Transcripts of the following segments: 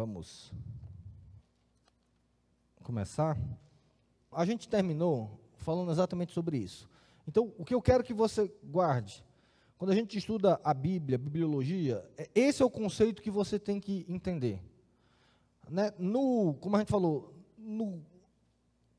Vamos começar. A gente terminou falando exatamente sobre isso. Então, o que eu quero que você guarde, quando a gente estuda a Bíblia, a bibliologia, é, esse é o conceito que você tem que entender. Né? No, como a gente falou, no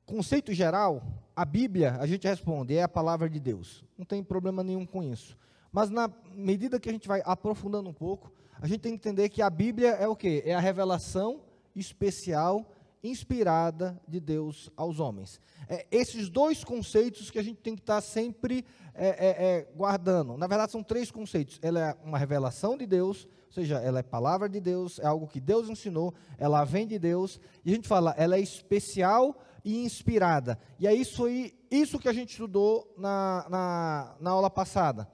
conceito geral, a Bíblia, a gente responde, é a palavra de Deus. Não tem problema nenhum com isso. Mas na medida que a gente vai aprofundando um pouco, a gente tem que entender que a Bíblia é o quê? É a revelação especial, inspirada de Deus aos homens. É, esses dois conceitos que a gente tem que estar sempre é, é, é, guardando. Na verdade, são três conceitos. Ela é uma revelação de Deus, ou seja, ela é palavra de Deus, é algo que Deus ensinou, ela vem de Deus, e a gente fala, ela é especial e inspirada. E é isso aí, isso que a gente estudou na, na, na aula passada,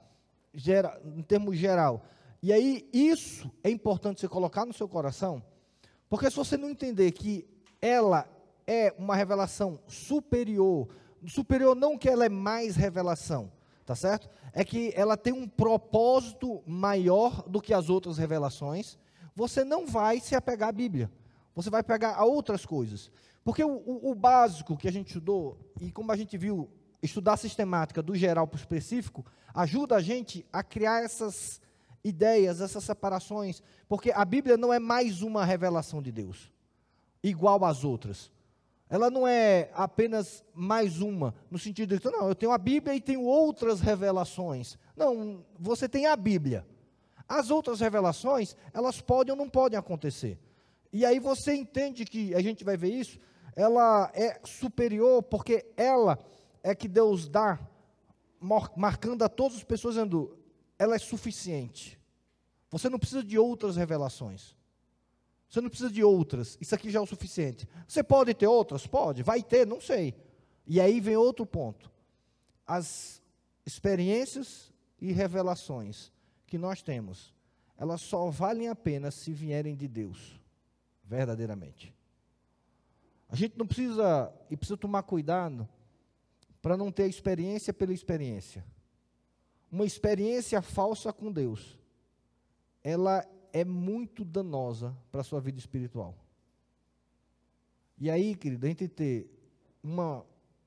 gera, em termos geral. E aí, isso é importante você colocar no seu coração, porque se você não entender que ela é uma revelação superior, superior não que ela é mais revelação, tá certo? É que ela tem um propósito maior do que as outras revelações, você não vai se apegar à Bíblia, você vai pegar a outras coisas. Porque o, o, o básico que a gente estudou, e como a gente viu, estudar sistemática do geral para o específico, ajuda a gente a criar essas ideias, essas separações, porque a Bíblia não é mais uma revelação de Deus, igual às outras. Ela não é apenas mais uma, no sentido de, não, eu tenho a Bíblia e tenho outras revelações. Não, você tem a Bíblia. As outras revelações, elas podem ou não podem acontecer. E aí você entende que, a gente vai ver isso, ela é superior porque ela é que Deus dá, marcando a todas as pessoas, dizendo, ela é suficiente. Você não precisa de outras revelações. Você não precisa de outras. Isso aqui já é o suficiente. Você pode ter outras? Pode. Vai ter? Não sei. E aí vem outro ponto. As experiências e revelações que nós temos, elas só valem a pena se vierem de Deus, verdadeiramente. A gente não precisa, e precisa tomar cuidado, para não ter experiência pela experiência. Uma experiência falsa com Deus, ela é muito danosa para a sua vida espiritual. E aí, querido, a gente ter uma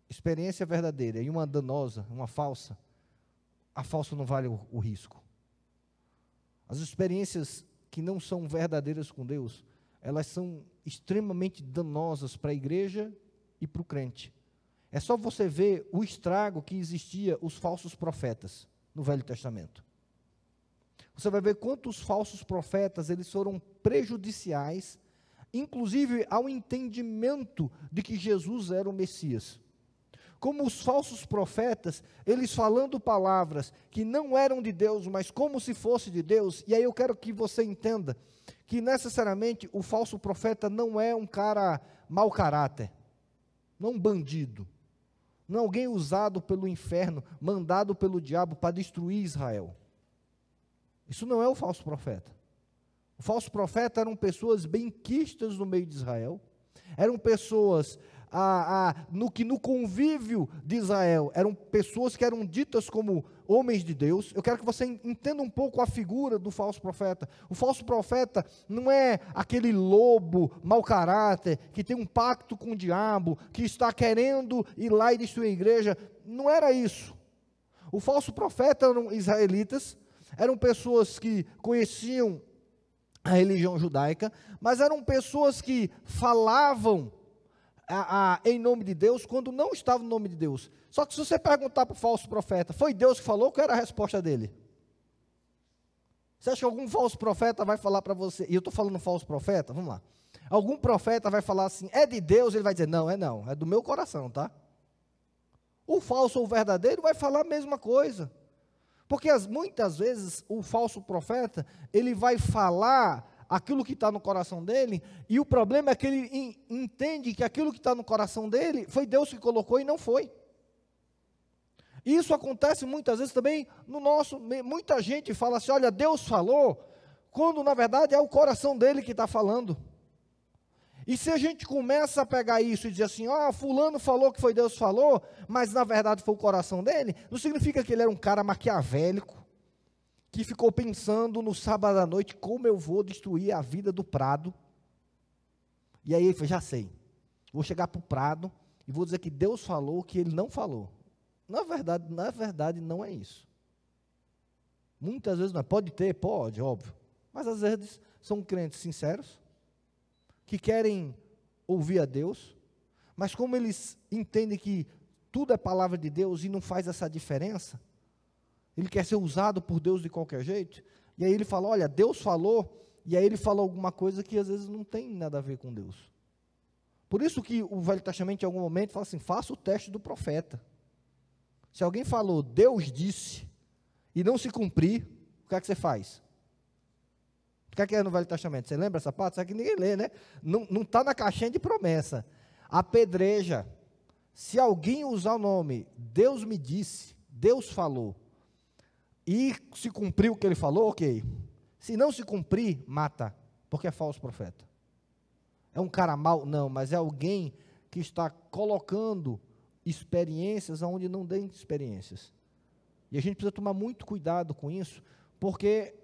experiência verdadeira e uma danosa, uma falsa, a falsa não vale o, o risco. As experiências que não são verdadeiras com Deus, elas são extremamente danosas para a igreja e para o crente. É só você ver o estrago que existia os falsos profetas no Velho Testamento. Você vai ver quantos falsos profetas eles foram prejudiciais, inclusive ao entendimento de que Jesus era o Messias. Como os falsos profetas, eles falando palavras que não eram de Deus, mas como se fosse de Deus. E aí eu quero que você entenda que necessariamente o falso profeta não é um cara mau caráter, não um bandido, não é alguém usado pelo inferno, mandado pelo diabo para destruir Israel. Isso não é o falso profeta. O falso profeta eram pessoas benquistas no meio de Israel, eram pessoas a, a, no que no convívio de Israel eram pessoas que eram ditas como homens de Deus. Eu quero que você entenda um pouco a figura do falso profeta. O falso profeta não é aquele lobo mau caráter que tem um pacto com o diabo, que está querendo ir lá e destruir a igreja. Não era isso. O falso profeta eram israelitas, eram pessoas que conheciam a religião judaica, mas eram pessoas que falavam a, a, em nome de Deus quando não estava no nome de Deus. Só que se você perguntar para o falso profeta, foi Deus que falou, qual era a resposta dele? Você acha que algum falso profeta vai falar para você, e eu estou falando falso profeta, vamos lá. Algum profeta vai falar assim, é de Deus, ele vai dizer, não, é não, é do meu coração, tá? O falso ou o verdadeiro vai falar a mesma coisa. Porque as, muitas vezes o falso profeta, ele vai falar aquilo que está no coração dele, e o problema é que ele in, entende que aquilo que está no coração dele foi Deus que colocou e não foi. Isso acontece muitas vezes também no nosso. Muita gente fala assim: olha, Deus falou, quando na verdade é o coração dele que está falando. E se a gente começa a pegar isso e dizer assim, ah, fulano falou que foi Deus falou, mas na verdade foi o coração dele, não significa que ele era um cara maquiavélico, que ficou pensando no sábado à noite como eu vou destruir a vida do prado. E aí ele falou, já sei. Vou chegar para o prado e vou dizer que Deus falou que ele não falou. Na verdade, na verdade, não é isso. Muitas vezes não é. Pode ter, pode, óbvio. Mas às vezes são crentes sinceros, que querem ouvir a Deus, mas como eles entendem que tudo é palavra de Deus e não faz essa diferença, ele quer ser usado por Deus de qualquer jeito, e aí ele fala: Olha, Deus falou, e aí ele fala alguma coisa que às vezes não tem nada a ver com Deus. Por isso que o Velho Testamento, em algum momento, fala assim: faça o teste do profeta. Se alguém falou, Deus disse, e não se cumprir, o que é que você faz? O que é que é no Velho Testamento? Você lembra essa parte? Isso aqui ninguém lê, né? Não está na caixinha de promessa. Apedreja. Se alguém usar o nome, Deus me disse, Deus falou, e se cumpriu o que ele falou, ok. Se não se cumprir, mata, porque é falso profeta. É um cara mau? Não, mas é alguém que está colocando experiências onde não tem experiências. E a gente precisa tomar muito cuidado com isso, porque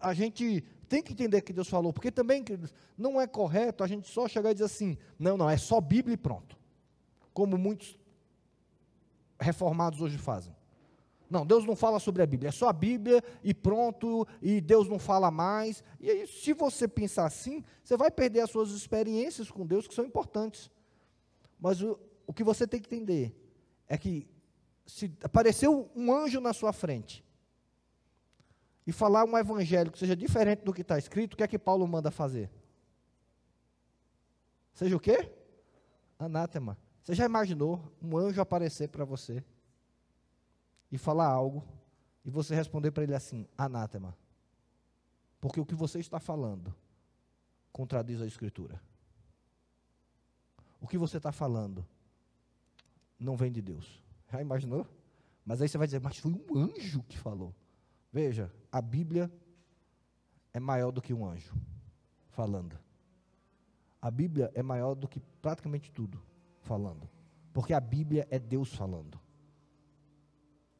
a gente tem que entender que Deus falou, porque também não é correto a gente só chegar e dizer assim, não, não, é só Bíblia e pronto. Como muitos reformados hoje fazem. Não, Deus não fala sobre a Bíblia, é só a Bíblia e pronto, e Deus não fala mais. E aí, se você pensar assim, você vai perder as suas experiências com Deus, que são importantes. Mas o, o que você tem que entender é que se apareceu um anjo na sua frente e falar um evangelho que seja diferente do que está escrito, o que é que Paulo manda fazer? Seja o quê? Anátema. Você já imaginou um anjo aparecer para você? e falar algo e você responder para ele assim: anátema. Porque o que você está falando contradiz a Escritura. O que você está falando não vem de Deus. Já imaginou? Mas aí você vai dizer, mas foi um anjo que falou. Veja, a Bíblia é maior do que um anjo falando. A Bíblia é maior do que praticamente tudo falando. Porque a Bíblia é Deus falando.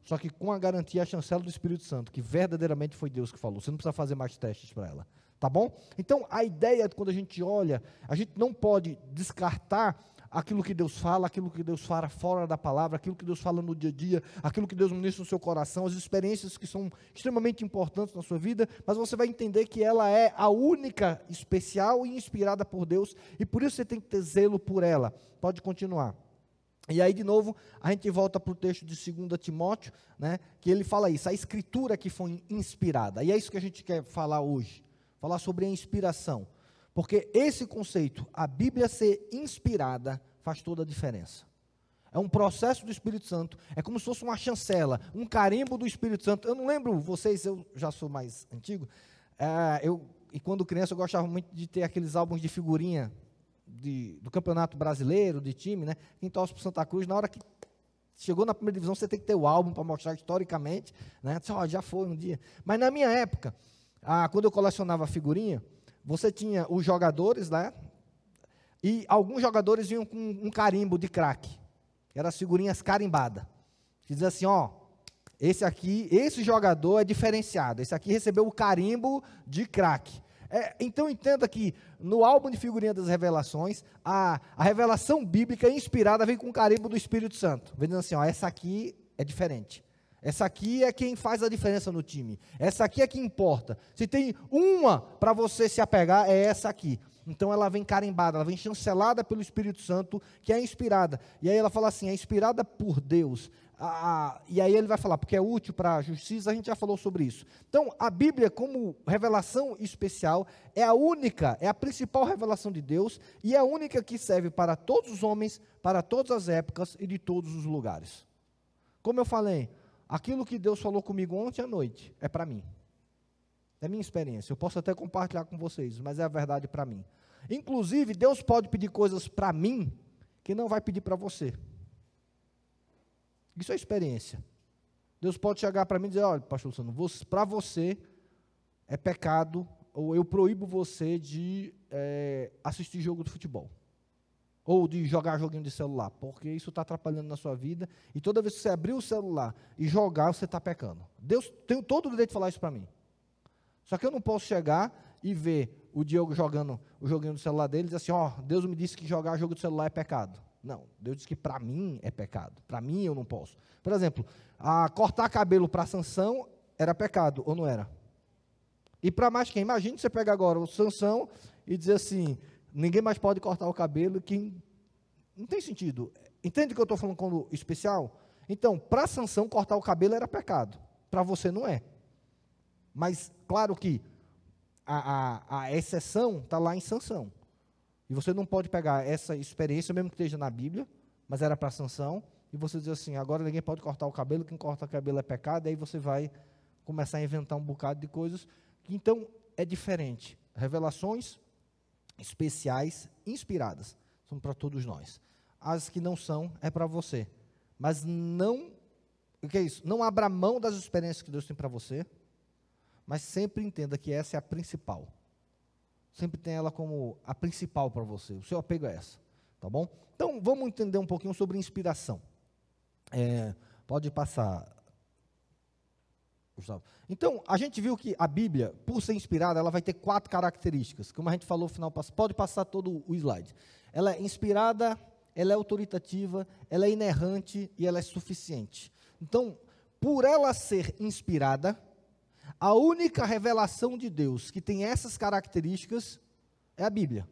Só que com a garantia, a chancela do Espírito Santo, que verdadeiramente foi Deus que falou. Você não precisa fazer mais testes para ela. Tá bom? Então, a ideia, quando a gente olha, a gente não pode descartar aquilo que Deus fala, aquilo que Deus fala fora da palavra, aquilo que Deus fala no dia a dia, aquilo que Deus ministra no seu coração, as experiências que são extremamente importantes na sua vida, mas você vai entender que ela é a única especial e inspirada por Deus, e por isso você tem que ter zelo por ela. Pode continuar. E aí, de novo, a gente volta para o texto de 2 Timóteo, né, que ele fala isso, a escritura que foi inspirada. E é isso que a gente quer falar hoje, falar sobre a inspiração. Porque esse conceito, a Bíblia ser inspirada, faz toda a diferença. É um processo do Espírito Santo, é como se fosse uma chancela, um carimbo do Espírito Santo. Eu não lembro, vocês, eu já sou mais antigo, é, eu, e quando criança eu gostava muito de ter aqueles álbuns de figurinha de, do Campeonato Brasileiro, de time, né? Quem torce Santa Cruz, na hora que chegou na primeira divisão, você tem que ter o álbum para mostrar historicamente, né? Oh, já foi um dia. Mas na minha época, ah, quando eu colecionava figurinha, você tinha os jogadores, né? E alguns jogadores vinham com um carimbo de craque. Eram as figurinhas carimbadas. Que dizia assim, ó, esse aqui, esse jogador é diferenciado. Esse aqui recebeu o carimbo de craque. É, então entenda que no álbum de figurinha das revelações, a, a revelação bíblica inspirada vem com o carimbo do Espírito Santo. Vendo assim, ó, essa aqui é diferente. Essa aqui é quem faz a diferença no time. Essa aqui é que importa. Se tem uma para você se apegar, é essa aqui. Então ela vem carimbada, ela vem chancelada pelo Espírito Santo, que é inspirada. E aí ela fala assim: é inspirada por Deus. Ah, e aí ele vai falar, porque é útil para a justiça, a gente já falou sobre isso. Então, a Bíblia, como revelação especial, é a única, é a principal revelação de Deus e é a única que serve para todos os homens, para todas as épocas e de todos os lugares. Como eu falei, aquilo que Deus falou comigo ontem à noite é para mim. É minha experiência. Eu posso até compartilhar com vocês, mas é a verdade para mim. Inclusive, Deus pode pedir coisas para mim que não vai pedir para você. Isso é experiência. Deus pode chegar para mim e dizer: olha, pastor Luciano, para você é pecado, ou eu proíbo você de é, assistir jogo de futebol. Ou de jogar joguinho de celular, porque isso está atrapalhando na sua vida. E toda vez que você abrir o celular e jogar, você está pecando. Deus tem todo o direito de falar isso para mim. Só que eu não posso chegar e vê o Diogo jogando o joguinho do celular dele e diz assim: Ó, oh, Deus me disse que jogar jogo do celular é pecado. Não, Deus disse que para mim é pecado. Para mim eu não posso. Por exemplo, a cortar cabelo para Sansão era pecado ou não era? E para mais quem? Imagine você pegar agora o Sansão e dizer assim: ninguém mais pode cortar o cabelo, que não tem sentido. Entende o que eu estou falando quando especial? Então, para Sansão, cortar o cabelo era pecado. Para você não é. Mas, claro que a, a, a exceção está lá em Sansão. E você não pode pegar essa experiência, mesmo que esteja na Bíblia, mas era para Sansão, e você dizer assim, agora ninguém pode cortar o cabelo, quem corta o cabelo é pecado, e aí você vai começar a inventar um bocado de coisas. Então, é diferente. Revelações especiais, inspiradas, são para todos nós. As que não são, é para você. Mas não, o que é isso? Não abra mão das experiências que Deus tem para você, mas sempre entenda que essa é a principal. Sempre tem ela como a principal para você. O seu apego é essa, tá bom? Então, vamos entender um pouquinho sobre inspiração. É, pode passar, Gustavo. Então, a gente viu que a Bíblia, por ser inspirada, ela vai ter quatro características. Como a gente falou no final, pode passar todo o slide. Ela é inspirada, ela é autoritativa, ela é inerrante e ela é suficiente. Então, por ela ser inspirada, a única revelação de Deus que tem essas características é a Bíblia.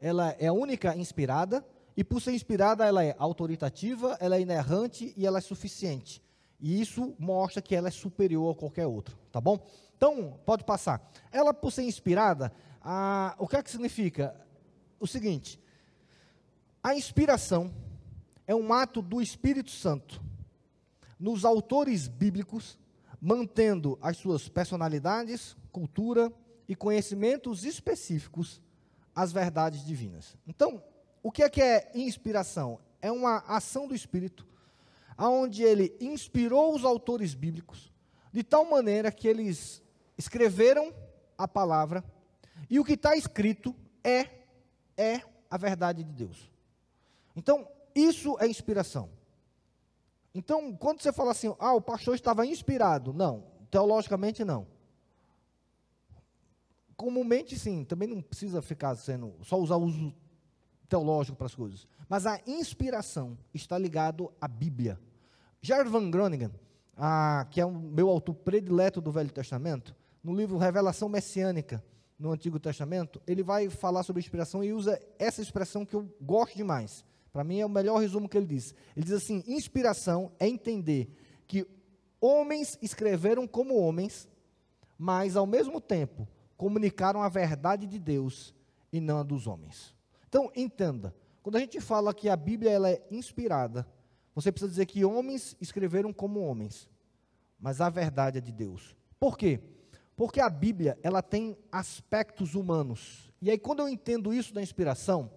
Ela é a única inspirada, e por ser inspirada, ela é autoritativa, ela é inerrante e ela é suficiente. E isso mostra que ela é superior a qualquer outro, tá bom? Então, pode passar. Ela, por ser inspirada, a, o que é que significa? O seguinte: a inspiração é um ato do Espírito Santo nos autores bíblicos mantendo as suas personalidades, cultura e conhecimentos específicos às verdades divinas. Então, o que é que é inspiração? É uma ação do Espírito, aonde ele inspirou os autores bíblicos de tal maneira que eles escreveram a palavra e o que está escrito é é a verdade de Deus. Então, isso é inspiração. Então, quando você fala assim, ah, o pastor estava inspirado, não, teologicamente não. Comumente sim, também não precisa ficar sendo, só usar o uso teológico para as coisas. Mas a inspiração está ligado à Bíblia. Jared Van Groningen, ah, que é o meu autor predileto do Velho Testamento, no livro Revelação Messiânica, no Antigo Testamento, ele vai falar sobre inspiração e usa essa expressão que eu gosto demais. Para mim é o melhor resumo que ele diz. Ele diz assim: inspiração é entender que homens escreveram como homens, mas ao mesmo tempo comunicaram a verdade de Deus e não a dos homens. Então, entenda, quando a gente fala que a Bíblia ela é inspirada, você precisa dizer que homens escreveram como homens, mas a verdade é de Deus. Por quê? Porque a Bíblia, ela tem aspectos humanos. E aí quando eu entendo isso da inspiração,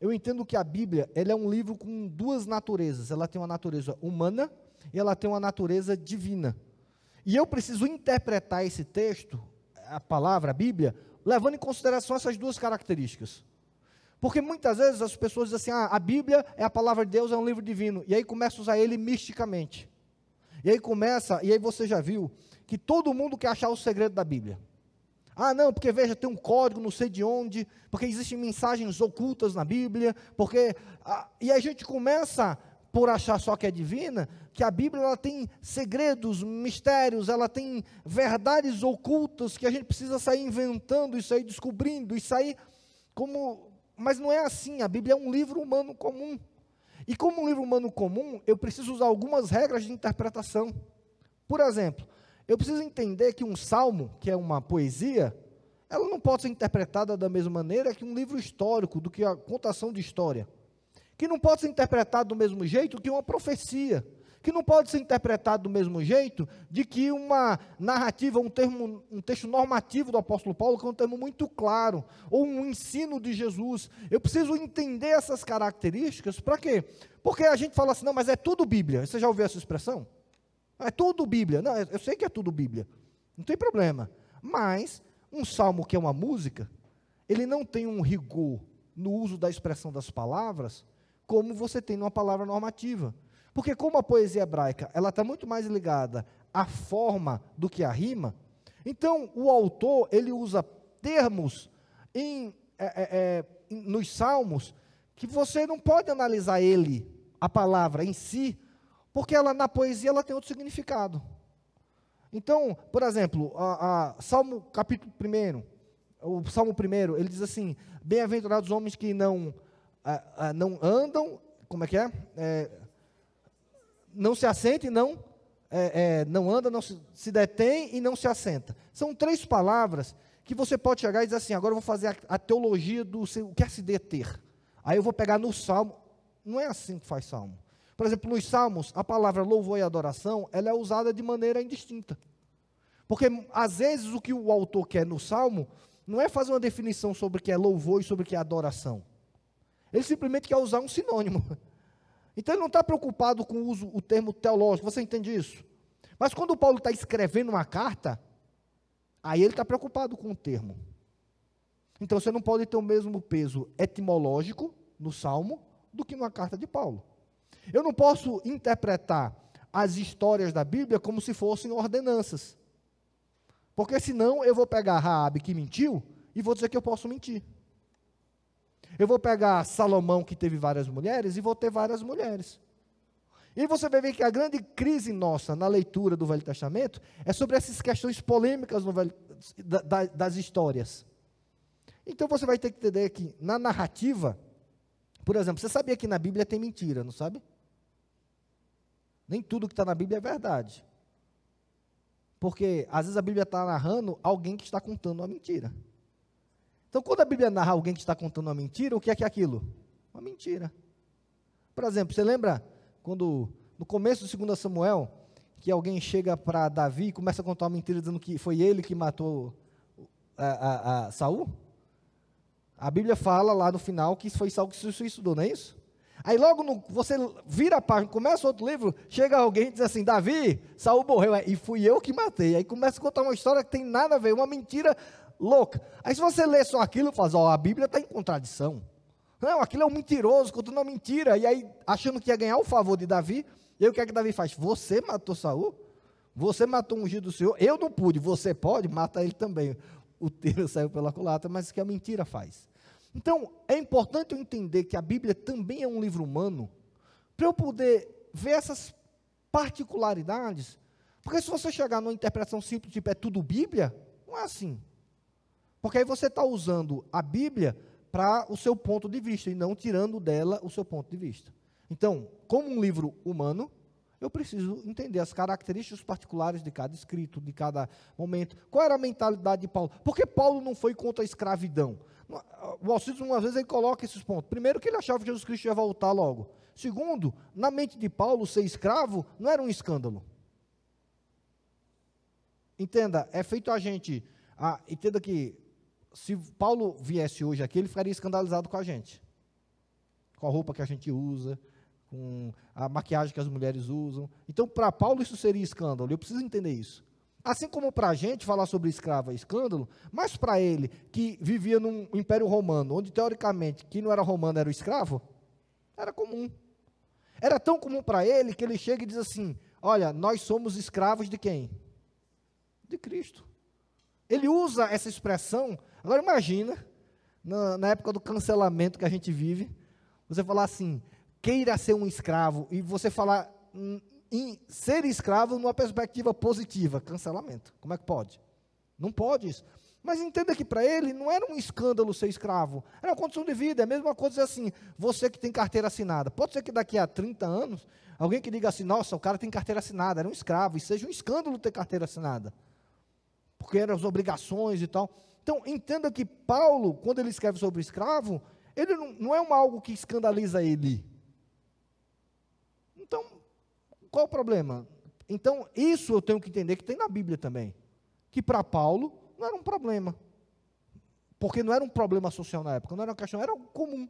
eu entendo que a Bíblia ela é um livro com duas naturezas. Ela tem uma natureza humana e ela tem uma natureza divina. E eu preciso interpretar esse texto, a palavra, a Bíblia, levando em consideração essas duas características. Porque muitas vezes as pessoas dizem assim: ah, a Bíblia é a palavra de Deus, é um livro divino. E aí começa a usar ele misticamente. E aí começa, e aí você já viu, que todo mundo quer achar o segredo da Bíblia. Ah, não, porque veja, tem um código, não sei de onde, porque existem mensagens ocultas na Bíblia, porque. Ah, e a gente começa, por achar só que é divina, que a Bíblia ela tem segredos, mistérios, ela tem verdades ocultas que a gente precisa sair inventando e sair descobrindo e sair como. Mas não é assim, a Bíblia é um livro humano comum. E como um livro humano comum, eu preciso usar algumas regras de interpretação. Por exemplo, eu preciso entender que um salmo, que é uma poesia, ela não pode ser interpretada da mesma maneira que um livro histórico, do que a contação de história. Que não pode ser interpretado do mesmo jeito que uma profecia. Que não pode ser interpretado do mesmo jeito de que uma narrativa, um, termo, um texto normativo do apóstolo Paulo, que é um termo muito claro, ou um ensino de Jesus. Eu preciso entender essas características, para quê? Porque a gente fala assim, não, mas é tudo Bíblia. Você já ouviu essa expressão? É tudo Bíblia. Não, eu sei que é tudo Bíblia. Não tem problema. Mas, um salmo que é uma música, ele não tem um rigor no uso da expressão das palavras, como você tem numa palavra normativa. Porque como a poesia hebraica, ela está muito mais ligada à forma do que à rima, então o autor, ele usa termos em, é, é, é nos salmos que você não pode analisar ele, a palavra em si, porque ela na poesia ela tem outro significado. Então, por exemplo, a, a Salmo capítulo 1, o Salmo 1, ele diz assim: Bem-aventurados os homens que não, a, a, não andam, como é que é? é não se assenta e não, é, é, não anda, não se, se detém e não se assenta. São três palavras que você pode chegar e dizer assim: agora eu vou fazer a, a teologia do o que é se deter. Aí eu vou pegar no Salmo. Não é assim que faz Salmo. Por exemplo, nos Salmos, a palavra louvor e adoração, ela é usada de maneira indistinta. Porque, às vezes, o que o autor quer no Salmo, não é fazer uma definição sobre o que é louvor e sobre o que é adoração. Ele simplesmente quer usar um sinônimo. Então, ele não está preocupado com o uso, o termo teológico, você entende isso? Mas quando Paulo está escrevendo uma carta, aí ele está preocupado com o termo. Então, você não pode ter o mesmo peso etimológico no Salmo do que numa carta de Paulo. Eu não posso interpretar as histórias da Bíblia como se fossem ordenanças. Porque senão eu vou pegar Raabe que mentiu e vou dizer que eu posso mentir. Eu vou pegar Salomão que teve várias mulheres e vou ter várias mulheres. E você vai ver que a grande crise nossa na leitura do Velho Testamento é sobre essas questões polêmicas Velho, da, da, das histórias. Então você vai ter que entender que na narrativa, por exemplo, você sabia que na Bíblia tem mentira, não sabe? Nem tudo que está na Bíblia é verdade. Porque às vezes a Bíblia está narrando alguém que está contando uma mentira. Então, quando a Bíblia narra alguém que está contando uma mentira, o que é que é aquilo? Uma mentira. Por exemplo, você lembra quando, no começo do 2 Samuel, que alguém chega para Davi e começa a contar uma mentira dizendo que foi ele que matou a, a, a Saul? A Bíblia fala lá no final que foi Saul que se suicidou, não é isso? Aí logo no, você vira a página, começa outro livro, chega alguém e diz assim, Davi, Saul morreu, e fui eu que matei. Aí começa a contar uma história que tem nada a ver, uma mentira louca. Aí se você lê só aquilo, faz, ó, a Bíblia está em contradição. Não, aquilo é um mentiroso, contando uma mentira. E aí, achando que ia ganhar o favor de Davi, e o que é que Davi faz? Você matou Saul? Você matou um ungido do Senhor? Eu não pude, você pode, mata ele também. O tiro saiu pela culatra, mas que a mentira faz. Então, é importante eu entender que a Bíblia também é um livro humano, para eu poder ver essas particularidades. Porque se você chegar numa interpretação simples, tipo, é tudo Bíblia, não é assim. Porque aí você está usando a Bíblia para o seu ponto de vista e não tirando dela o seu ponto de vista. Então, como um livro humano, eu preciso entender as características particulares de cada escrito, de cada momento. Qual era a mentalidade de Paulo? Por que Paulo não foi contra a escravidão? O Alcides, uma vez, ele coloca esses pontos. Primeiro, que ele achava que Jesus Cristo ia voltar logo. Segundo, na mente de Paulo, ser escravo não era um escândalo. Entenda, é feito a gente. Ah, entenda que se Paulo viesse hoje aqui, ele ficaria escandalizado com a gente. Com a roupa que a gente usa, com a maquiagem que as mulheres usam. Então, para Paulo, isso seria escândalo. Eu preciso entender isso. Assim como para a gente falar sobre escravo é escândalo, mas para ele, que vivia num império romano, onde teoricamente quem não era romano era o escravo, era comum. Era tão comum para ele que ele chega e diz assim: Olha, nós somos escravos de quem? De Cristo. Ele usa essa expressão. Agora imagina, na, na época do cancelamento que a gente vive, você falar assim, queira ser um escravo, e você falar em ser escravo numa perspectiva positiva, cancelamento. Como é que pode? Não pode isso. Mas entenda que para ele não era um escândalo ser escravo, era uma condição de vida. É a mesma coisa assim, você que tem carteira assinada. Pode ser que daqui a 30 anos, alguém que diga assim, nossa, o cara tem carteira assinada, era um escravo, e seja um escândalo ter carteira assinada. Porque eram as obrigações e tal. Então, entenda que Paulo, quando ele escreve sobre escravo, ele não, não é uma, algo que escandaliza ele. Então, qual o problema? Então, isso eu tenho que entender que tem na Bíblia também. Que para Paulo não era um problema. Porque não era um problema social na época, não era uma questão, era comum.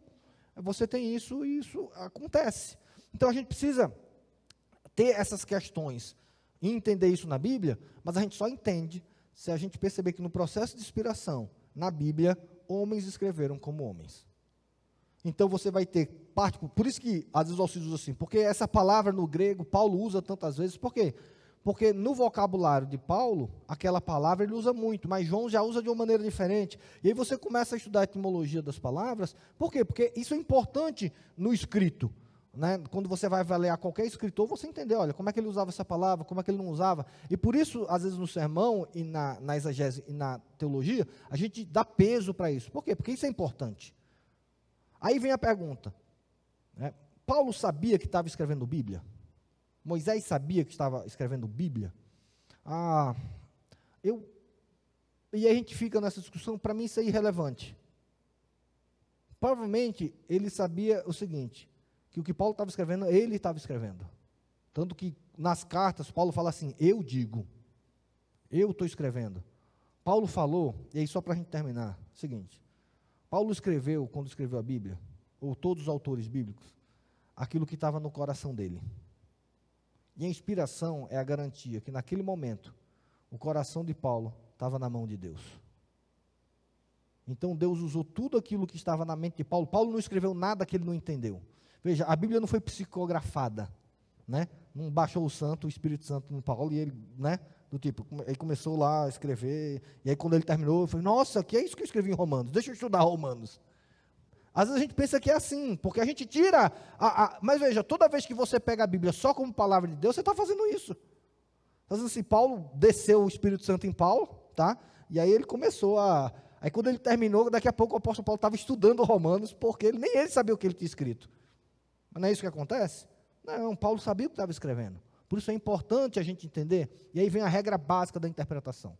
Você tem isso e isso acontece. Então a gente precisa ter essas questões e entender isso na Bíblia, mas a gente só entende se a gente perceber que no processo de inspiração, na Bíblia, homens escreveram como homens. Então você vai ter parte, por isso que às vezes Alcides usa assim, porque essa palavra no grego Paulo usa tantas vezes, por quê? Porque no vocabulário de Paulo, aquela palavra ele usa muito, mas João já usa de uma maneira diferente. E aí você começa a estudar a etimologia das palavras. Por quê? Porque isso é importante no escrito. Né? Quando você vai avaliar qualquer escritor, você entender, olha, como é que ele usava essa palavra, como é que ele não usava. E por isso, às vezes, no sermão e na, na exegese e na teologia, a gente dá peso para isso. Por quê? Porque isso é importante. Aí vem a pergunta. Né? Paulo sabia que estava escrevendo Bíblia? Moisés sabia que estava escrevendo Bíblia? Ah, eu. E a gente fica nessa discussão, para mim isso é irrelevante. Provavelmente ele sabia o seguinte: que o que Paulo estava escrevendo, ele estava escrevendo. Tanto que nas cartas, Paulo fala assim: eu digo, eu estou escrevendo. Paulo falou, e aí só para a gente terminar, seguinte: Paulo escreveu, quando escreveu a Bíblia, ou todos os autores bíblicos, aquilo que estava no coração dele. E a inspiração é a garantia que naquele momento o coração de Paulo estava na mão de Deus. Então Deus usou tudo aquilo que estava na mente de Paulo. Paulo não escreveu nada que ele não entendeu. Veja, a Bíblia não foi psicografada, né? Não baixou o santo, o Espírito Santo no Paulo e ele, né? Do tipo, ele começou lá a escrever, e aí quando ele terminou, eu falei, nossa, que é isso que eu escrevi em Romanos? Deixa eu estudar Romanos. Às vezes a gente pensa que é assim, porque a gente tira. A, a, mas veja, toda vez que você pega a Bíblia só como palavra de Deus, você está fazendo isso. Está dizendo assim, Paulo desceu o Espírito Santo em Paulo, tá? E aí ele começou a. Aí quando ele terminou, daqui a pouco o apóstolo Paulo estava estudando Romanos, porque ele, nem ele sabia o que ele tinha escrito. Mas não é isso que acontece? Não, Paulo sabia o que estava escrevendo. Por isso é importante a gente entender. E aí vem a regra básica da interpretação.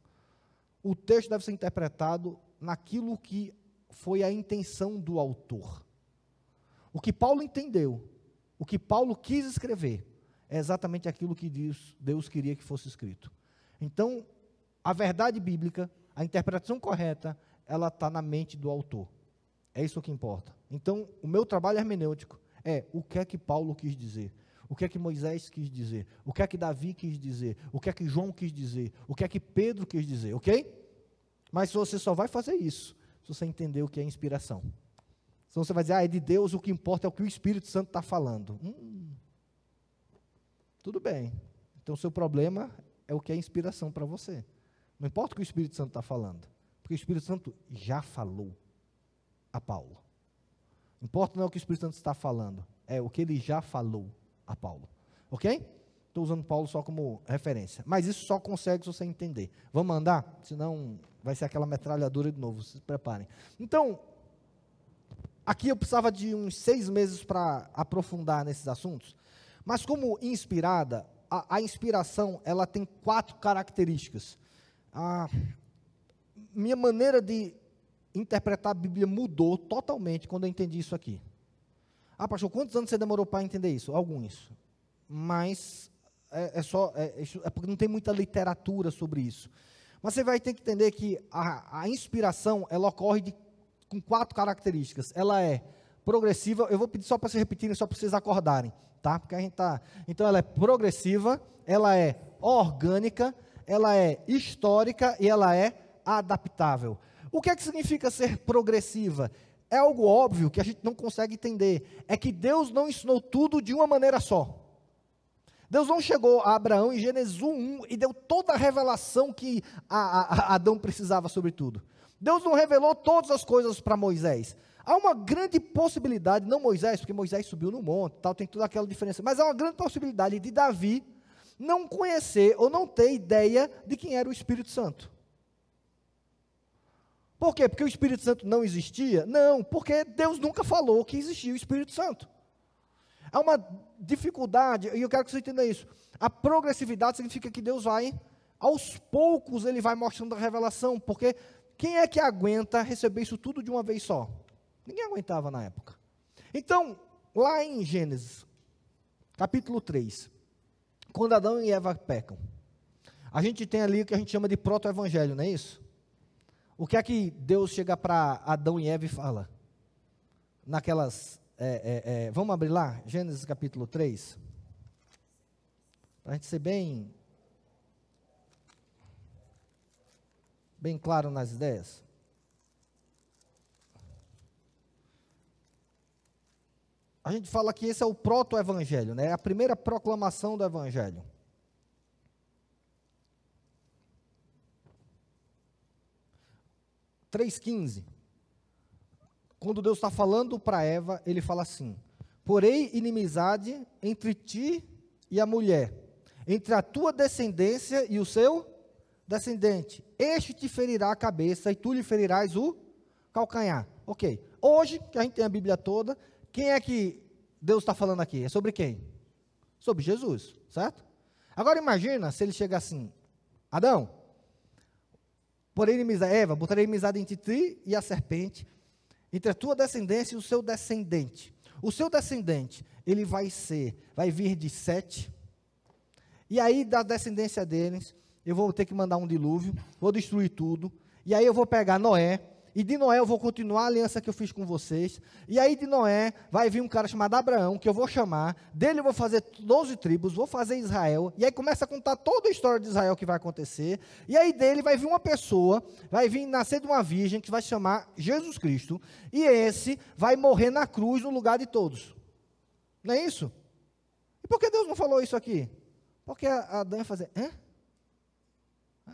O texto deve ser interpretado naquilo que foi a intenção do autor. O que Paulo entendeu, o que Paulo quis escrever, é exatamente aquilo que Deus, Deus queria que fosse escrito. Então, a verdade bíblica, a interpretação correta, ela está na mente do autor. É isso que importa. Então, o meu trabalho hermenêutico é o que é que Paulo quis dizer, o que é que Moisés quis dizer, o que é que Davi quis dizer, o que é que João quis dizer, o que é que Pedro quis dizer, ok? Mas você só vai fazer isso se você entender o que é inspiração. Senão você vai dizer, ah, é de Deus, o que importa é o que o Espírito Santo está falando. Hum, tudo bem. Então, o seu problema é o que é inspiração para você. Não importa o que o Espírito Santo está falando, porque o Espírito Santo já falou a Paulo. Importa não é o que o Espírito Santo está falando, é o que ele já falou a Paulo. Ok? Estou usando Paulo só como referência. Mas isso só consegue se você entender. Vamos andar? Senão vai ser aquela metralhadora de novo. Se preparem. Então, aqui eu precisava de uns seis meses para aprofundar nesses assuntos. Mas como inspirada, a, a inspiração ela tem quatro características. A minha maneira de interpretar a Bíblia mudou totalmente quando eu entendi isso aqui. Ah, pastor, quantos anos você demorou para entender isso? Alguns. Mas é, é só, é, é, porque não tem muita literatura sobre isso. Mas você vai ter que entender que a, a inspiração, ela ocorre de, com quatro características. Ela é progressiva, eu vou pedir só para vocês repetirem, só para vocês acordarem, tá? Porque a gente tá, então ela é progressiva, ela é orgânica, ela é histórica e ela é adaptável. O que é que significa ser progressiva? É algo óbvio que a gente não consegue entender. É que Deus não ensinou tudo de uma maneira só. Deus não chegou a Abraão em Gênesis 1 e deu toda a revelação que a, a, a Adão precisava sobre tudo. Deus não revelou todas as coisas para Moisés. Há uma grande possibilidade, não Moisés, porque Moisés subiu no monte, tal, tem toda aquela diferença, mas há uma grande possibilidade de Davi não conhecer ou não ter ideia de quem era o Espírito Santo. Por quê? Porque o Espírito Santo não existia? Não, porque Deus nunca falou que existia o Espírito Santo. Há uma dificuldade, e eu quero que você entenda isso. A progressividade significa que Deus vai, aos poucos, ele vai mostrando a revelação, porque quem é que aguenta receber isso tudo de uma vez só? Ninguém aguentava na época. Então, lá em Gênesis, capítulo 3, quando Adão e Eva pecam, a gente tem ali o que a gente chama de proto-evangelho, não é isso? O que é que Deus chega para Adão e Eva e fala? Naquelas. É, é, é, vamos abrir lá? Gênesis capítulo 3. Para a gente ser bem. Bem claro nas ideias. A gente fala que esse é o proto-evangelho, né? É a primeira proclamação do evangelho. 3,15. Quando Deus está falando para Eva, ele fala assim: Porém, inimizade entre ti e a mulher, entre a tua descendência e o seu descendente. Este te ferirá a cabeça e tu lhe ferirás o calcanhar. Ok. Hoje, que a gente tem a Bíblia toda, quem é que Deus está falando aqui? É sobre quem? Sobre Jesus, certo? Agora imagina se ele chega assim, Adão, porém inimizade, Eva, botarei inimizade entre ti e a serpente, entre a tua descendência e o seu descendente. O seu descendente, ele vai ser, vai vir de Sete, e aí da descendência deles, eu vou ter que mandar um dilúvio, vou destruir tudo, e aí eu vou pegar Noé, e de Noé eu vou continuar a aliança que eu fiz com vocês. E aí de Noé vai vir um cara chamado Abraão, que eu vou chamar. Dele eu vou fazer 12 tribos, vou fazer Israel. E aí começa a contar toda a história de Israel que vai acontecer. E aí dele vai vir uma pessoa, vai vir nascer de uma virgem, que vai se chamar Jesus Cristo. E esse vai morrer na cruz no lugar de todos. Não é isso? E por que Deus não falou isso aqui? Porque Adão ia fazer, hã?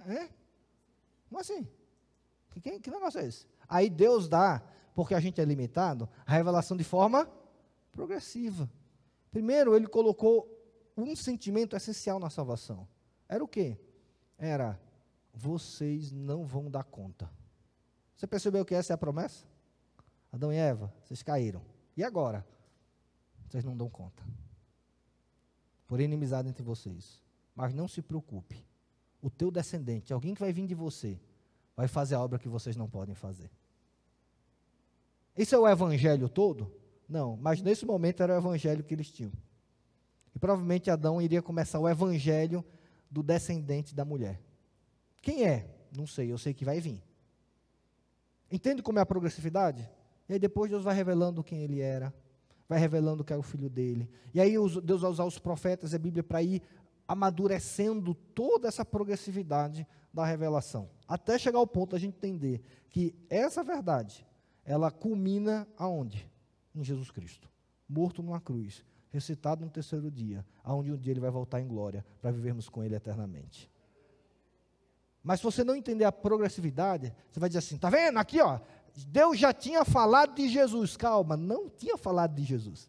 Hã? Como assim? Que, que negócio é esse? Aí Deus dá, porque a gente é limitado, a revelação de forma progressiva. Primeiro, ele colocou um sentimento essencial na salvação. Era o quê? Era, vocês não vão dar conta. Você percebeu que essa é a promessa? Adão e Eva, vocês caíram. E agora? Vocês não dão conta. Por inimizade entre vocês. Mas não se preocupe. O teu descendente, alguém que vai vir de você, vai fazer a obra que vocês não podem fazer. Isso é o evangelho todo? Não, mas nesse momento era o evangelho que eles tinham. E provavelmente Adão iria começar o evangelho do descendente da mulher. Quem é? Não sei, eu sei que vai vir. Entende como é a progressividade? E aí depois Deus vai revelando quem ele era, vai revelando que é o filho dele. E aí Deus vai usar os profetas e a Bíblia para ir amadurecendo toda essa progressividade da revelação, até chegar ao ponto da gente entender que essa verdade, ela culmina aonde? Em Jesus Cristo, morto numa cruz, ressuscitado no terceiro dia, aonde um dia ele vai voltar em glória para vivermos com ele eternamente. Mas se você não entender a progressividade, você vai dizer assim: tá vendo? Aqui, ó, Deus já tinha falado de Jesus. Calma, não tinha falado de Jesus.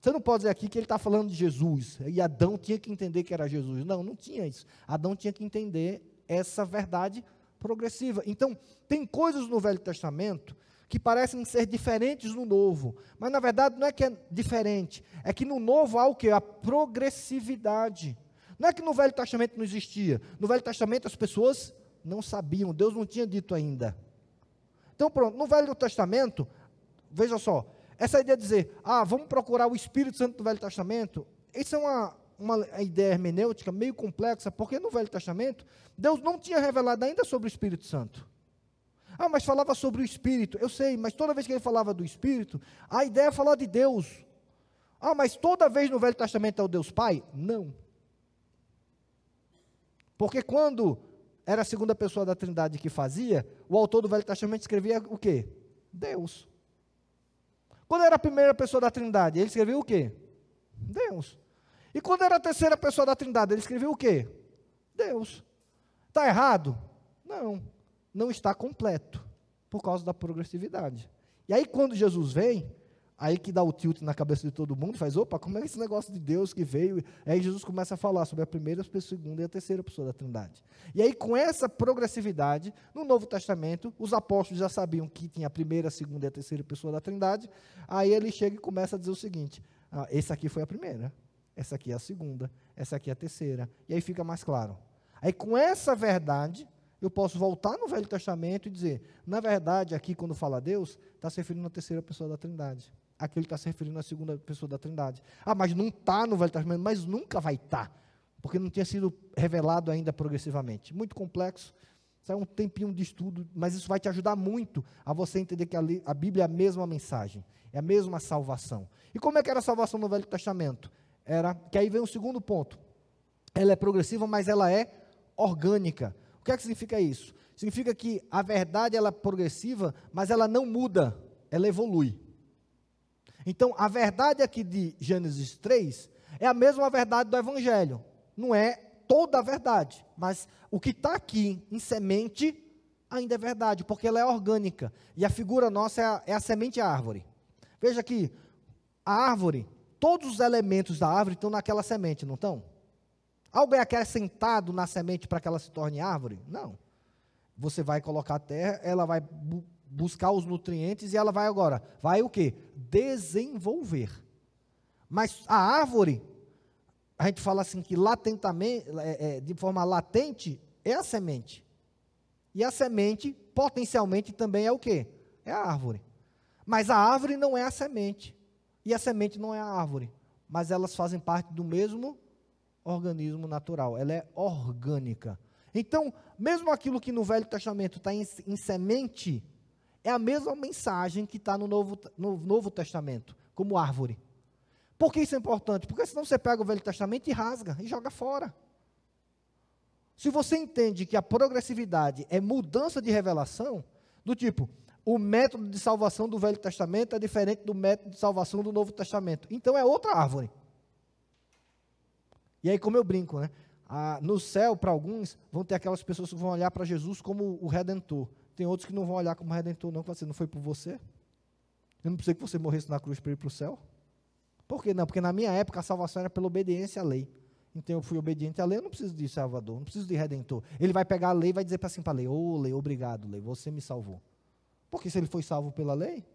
Você não pode dizer aqui que ele está falando de Jesus. E Adão tinha que entender que era Jesus. Não, não tinha isso. Adão tinha que entender essa verdade progressiva. Então, tem coisas no Velho Testamento que parecem ser diferentes no Novo. Mas, na verdade, não é que é diferente. É que no Novo há o que? A progressividade. Não é que no Velho Testamento não existia. No Velho Testamento as pessoas não sabiam. Deus não tinha dito ainda. Então, pronto. No Velho Testamento, veja só essa ideia de dizer, ah, vamos procurar o Espírito Santo do Velho Testamento, isso é uma, uma ideia hermenêutica meio complexa, porque no Velho Testamento, Deus não tinha revelado ainda sobre o Espírito Santo. Ah, mas falava sobre o Espírito. Eu sei, mas toda vez que ele falava do Espírito, a ideia é falar de Deus. Ah, mas toda vez no Velho Testamento é o Deus Pai? Não. Porque quando era a segunda pessoa da Trindade que fazia, o autor do Velho Testamento escrevia o quê? Deus. Quando era a primeira pessoa da Trindade, ele escreveu o quê? Deus. E quando era a terceira pessoa da Trindade, ele escreveu o quê? Deus. Está errado? Não. Não está completo, por causa da progressividade. E aí, quando Jesus vem, Aí que dá o tilt na cabeça de todo mundo, faz, opa, como é esse negócio de Deus que veio? Aí Jesus começa a falar sobre a primeira, a segunda e a terceira pessoa da Trindade. E aí, com essa progressividade, no Novo Testamento, os apóstolos já sabiam que tinha a primeira, a segunda e a terceira pessoa da Trindade. Aí ele chega e começa a dizer o seguinte: ah, esse aqui foi a primeira, essa aqui é a segunda, essa aqui é a terceira. E aí fica mais claro. Aí, com essa verdade, eu posso voltar no Velho Testamento e dizer, na verdade, aqui quando fala Deus, está se referindo à terceira pessoa da Trindade aquele está se referindo à segunda pessoa da Trindade. Ah, mas não está no Velho Testamento, mas nunca vai estar, tá, porque não tinha sido revelado ainda progressivamente. Muito complexo, é um tempinho de estudo, mas isso vai te ajudar muito a você entender que a, a Bíblia é a mesma mensagem, é a mesma salvação. E como é que era a salvação no Velho Testamento? Era, que aí vem o segundo ponto. Ela é progressiva, mas ela é orgânica. O que é que significa isso? Significa que a verdade ela é progressiva, mas ela não muda, ela evolui. Então, a verdade aqui de Gênesis 3 é a mesma verdade do Evangelho. Não é toda a verdade, mas o que está aqui em semente Ainda é verdade, porque ela é orgânica. E a figura nossa é a, é a semente árvore. Veja aqui, a árvore, todos os elementos da árvore estão naquela semente, não estão? Algo é acrescentado na semente para que ela se torne árvore? Não. Você vai colocar a terra, ela vai buscar os nutrientes e ela vai agora, vai o quê? Desenvolver. Mas a árvore, a gente fala assim que latentamente, é, é, de forma latente, é a semente. E a semente, potencialmente, também é o quê? É a árvore. Mas a árvore não é a semente. E a semente não é a árvore. Mas elas fazem parte do mesmo organismo natural. Ela é orgânica. Então, mesmo aquilo que no Velho Testamento está em, em, semente, é a mesma mensagem que está no Novo, no Novo Testamento, como árvore. Por que isso é importante? Porque senão você pega o Velho Testamento e rasga e joga fora. Se você entende que a progressividade é mudança de revelação, do tipo, o método de salvação do Velho Testamento é diferente do método de salvação do Novo Testamento. Então é outra árvore. E aí, como eu brinco, né? Ah, no céu, para alguns, vão ter aquelas pessoas que vão olhar para Jesus como o Redentor. Tem outros que não vão olhar como Redentor, não, que você não foi por você. Eu não precisei que você morresse na cruz para ir para o céu. Por que não? Porque na minha época a salvação era pela obediência à lei. Então eu fui obediente à lei, eu não preciso de Salvador, não preciso de Redentor. Ele vai pegar a lei e vai dizer para assim para a lei, ô oh, lei, obrigado, lei, você me salvou. Porque se ele foi salvo pela lei,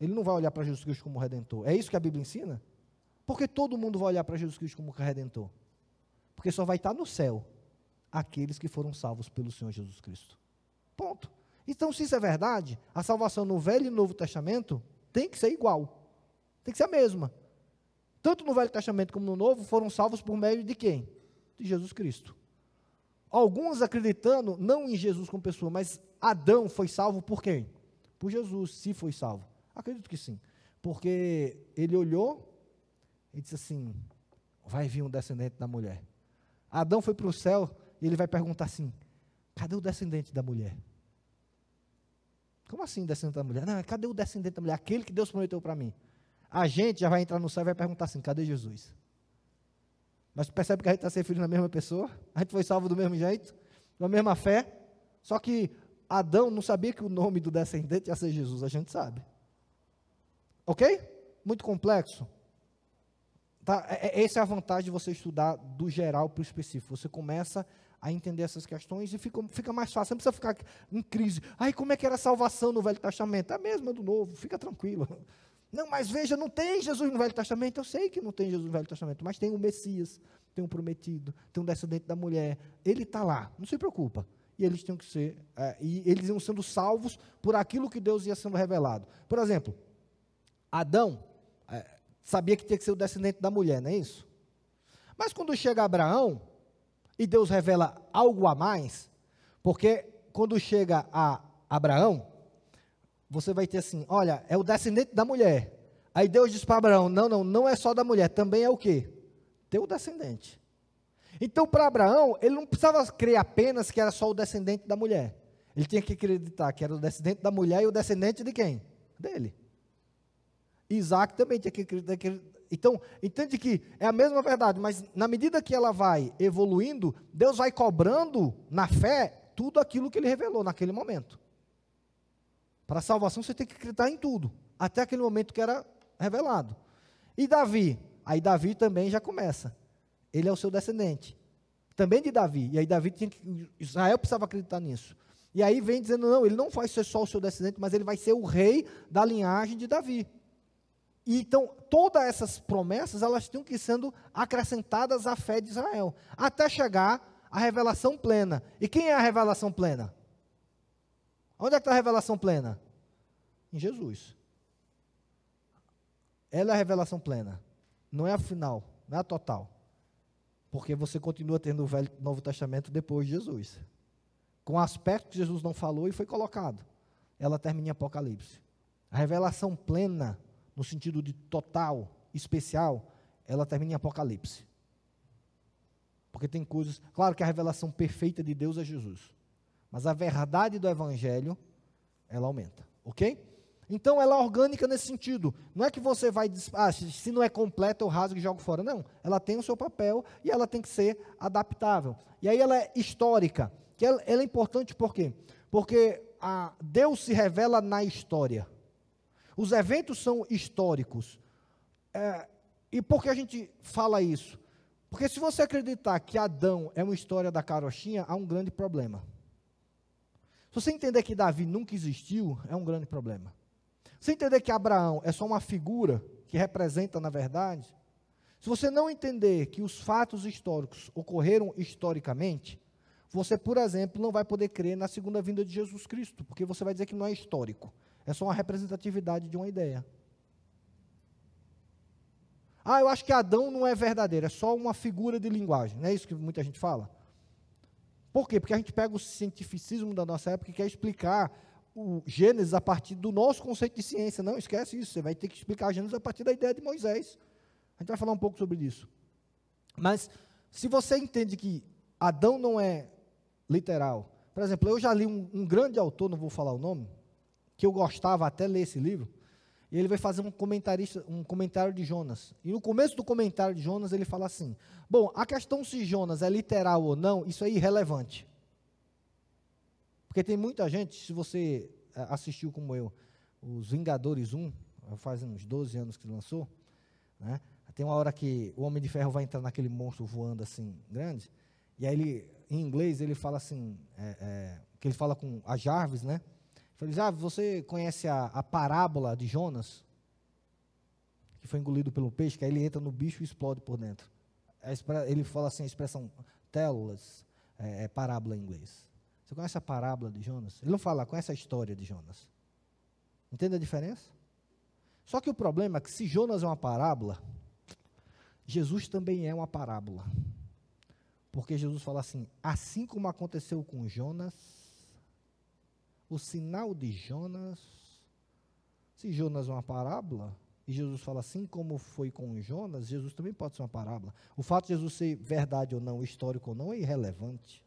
ele não vai olhar para Jesus Cristo como Redentor. É isso que a Bíblia ensina? Porque todo mundo vai olhar para Jesus Cristo como Redentor. Porque só vai estar no céu aqueles que foram salvos pelo Senhor Jesus Cristo. Ponto. Então, se isso é verdade, a salvação no Velho e Novo Testamento tem que ser igual. Tem que ser a mesma tanto no Velho Testamento como no Novo, foram salvos por meio de quem? De Jesus Cristo. Alguns acreditando não em Jesus como pessoa, mas Adão foi salvo por quem? Por Jesus, se foi salvo. Acredito que sim. Porque ele olhou e disse assim: vai vir um descendente da mulher. Adão foi para o céu e ele vai perguntar assim: cadê o descendente da mulher? Como assim descendente da mulher? Não, cadê o descendente da mulher? Aquele que Deus prometeu para mim a gente já vai entrar no céu e vai perguntar assim: cadê Jesus? Mas percebe que a gente está se referindo à mesma pessoa? A gente foi salvo do mesmo jeito, da mesma fé. Só que Adão não sabia que o nome do descendente ia ser Jesus, a gente sabe. Ok? Muito complexo. Tá? É, é, essa é a vantagem de você estudar do geral para o específico. Você começa a entender essas questões e fica, fica mais fácil. Não precisa ficar em crise. Ai, como é que era a salvação no Velho Testamento? É a mesma do Novo, fica tranquilo. Não, mas veja, não tem Jesus no Velho Testamento. Eu sei que não tem Jesus no Velho Testamento, mas tem o Messias, tem um prometido, tem um descendente da mulher. Ele está lá, não se preocupa. E eles tinham que ser, é, e eles iam sendo salvos por aquilo que Deus ia sendo revelado. Por exemplo, Adão é, sabia que tinha que ser o descendente da mulher, não é isso? Mas quando chega Abraão, e Deus revela algo a mais, porque quando chega a Abraão, você vai ter assim: olha, é o descendente da mulher. Aí Deus diz para Abraão: não, não, não é só da mulher, também é o quê? Teu descendente. Então, para Abraão, ele não precisava crer apenas que era só o descendente da mulher. Ele tinha que acreditar que era o descendente da mulher e o descendente de quem? Dele. Isaac também tinha que. Então, entende que é a mesma verdade, mas na medida que ela vai evoluindo, Deus vai cobrando na fé tudo aquilo que ele revelou naquele momento. Para a salvação você tem que acreditar em tudo, até aquele momento que era revelado. E Davi? Aí Davi também já começa. Ele é o seu descendente. Também de Davi. E aí Davi tinha que. Israel precisava acreditar nisso. E aí vem dizendo: não, ele não vai ser só o seu descendente, mas ele vai ser o rei da linhagem de Davi. E então, todas essas promessas, elas tinham que sendo acrescentadas à fé de Israel, até chegar à revelação plena. E quem é a revelação plena? Onde é que está a revelação plena? Em Jesus. Ela é a revelação plena. Não é a final, não é a total. Porque você continua tendo o Velho, Novo Testamento depois de Jesus. Com aspectos que Jesus não falou e foi colocado. Ela termina em Apocalipse. A revelação plena, no sentido de total, especial, ela termina em Apocalipse. Porque tem coisas. Claro que a revelação perfeita de Deus é Jesus. Mas a verdade do evangelho, ela aumenta, ok? Então ela é orgânica nesse sentido. Não é que você vai, ah, se não é completa eu rasgo e jogo fora. Não, ela tem o seu papel e ela tem que ser adaptável. E aí ela é histórica. que ela, ela é importante por quê? Porque a, Deus se revela na história. Os eventos são históricos. É, e por que a gente fala isso? Porque se você acreditar que Adão é uma história da carochinha, há um grande problema. Se você entender que Davi nunca existiu, é um grande problema. Se você entender que Abraão é só uma figura que representa, na verdade, se você não entender que os fatos históricos ocorreram historicamente, você, por exemplo, não vai poder crer na segunda vinda de Jesus Cristo, porque você vai dizer que não é histórico, é só uma representatividade de uma ideia. Ah, eu acho que Adão não é verdadeiro, é só uma figura de linguagem. Não é isso que muita gente fala? Por quê? Porque a gente pega o cientificismo da nossa época e quer explicar o Gênesis a partir do nosso conceito de ciência. Não, esquece isso. Você vai ter que explicar Gênesis a partir da ideia de Moisés. A gente vai falar um pouco sobre isso. Mas, se você entende que Adão não é literal. Por exemplo, eu já li um, um grande autor, não vou falar o nome, que eu gostava até ler esse livro, e ele vai fazer um, comentarista, um comentário de Jonas. E no começo do comentário de Jonas, ele fala assim: Bom, a questão se Jonas é literal ou não, isso é irrelevante. Porque tem muita gente, se você eh, assistiu como eu, os Vingadores 1, faz uns 12 anos que lançou, né? tem uma hora que o Homem de Ferro vai entrar naquele monstro voando assim, grande, e aí ele, em inglês, ele fala assim, é, é, que ele fala com a Jarvis, né? Falei, ah, você conhece a, a parábola de Jonas? Que foi engolido pelo peixe, que aí ele entra no bicho e explode por dentro. Ele fala assim, a expressão telas, é, é parábola em inglês. Você conhece a parábola de Jonas? Ele não fala, conhece a história de Jonas. Entende a diferença? Só que o problema é que se Jonas é uma parábola, Jesus também é uma parábola. Porque Jesus fala assim: assim como aconteceu com Jonas, o sinal de Jonas. Se Jonas é uma parábola, e Jesus fala assim como foi com Jonas, Jesus também pode ser uma parábola. O fato de Jesus ser verdade ou não, histórico ou não, é irrelevante.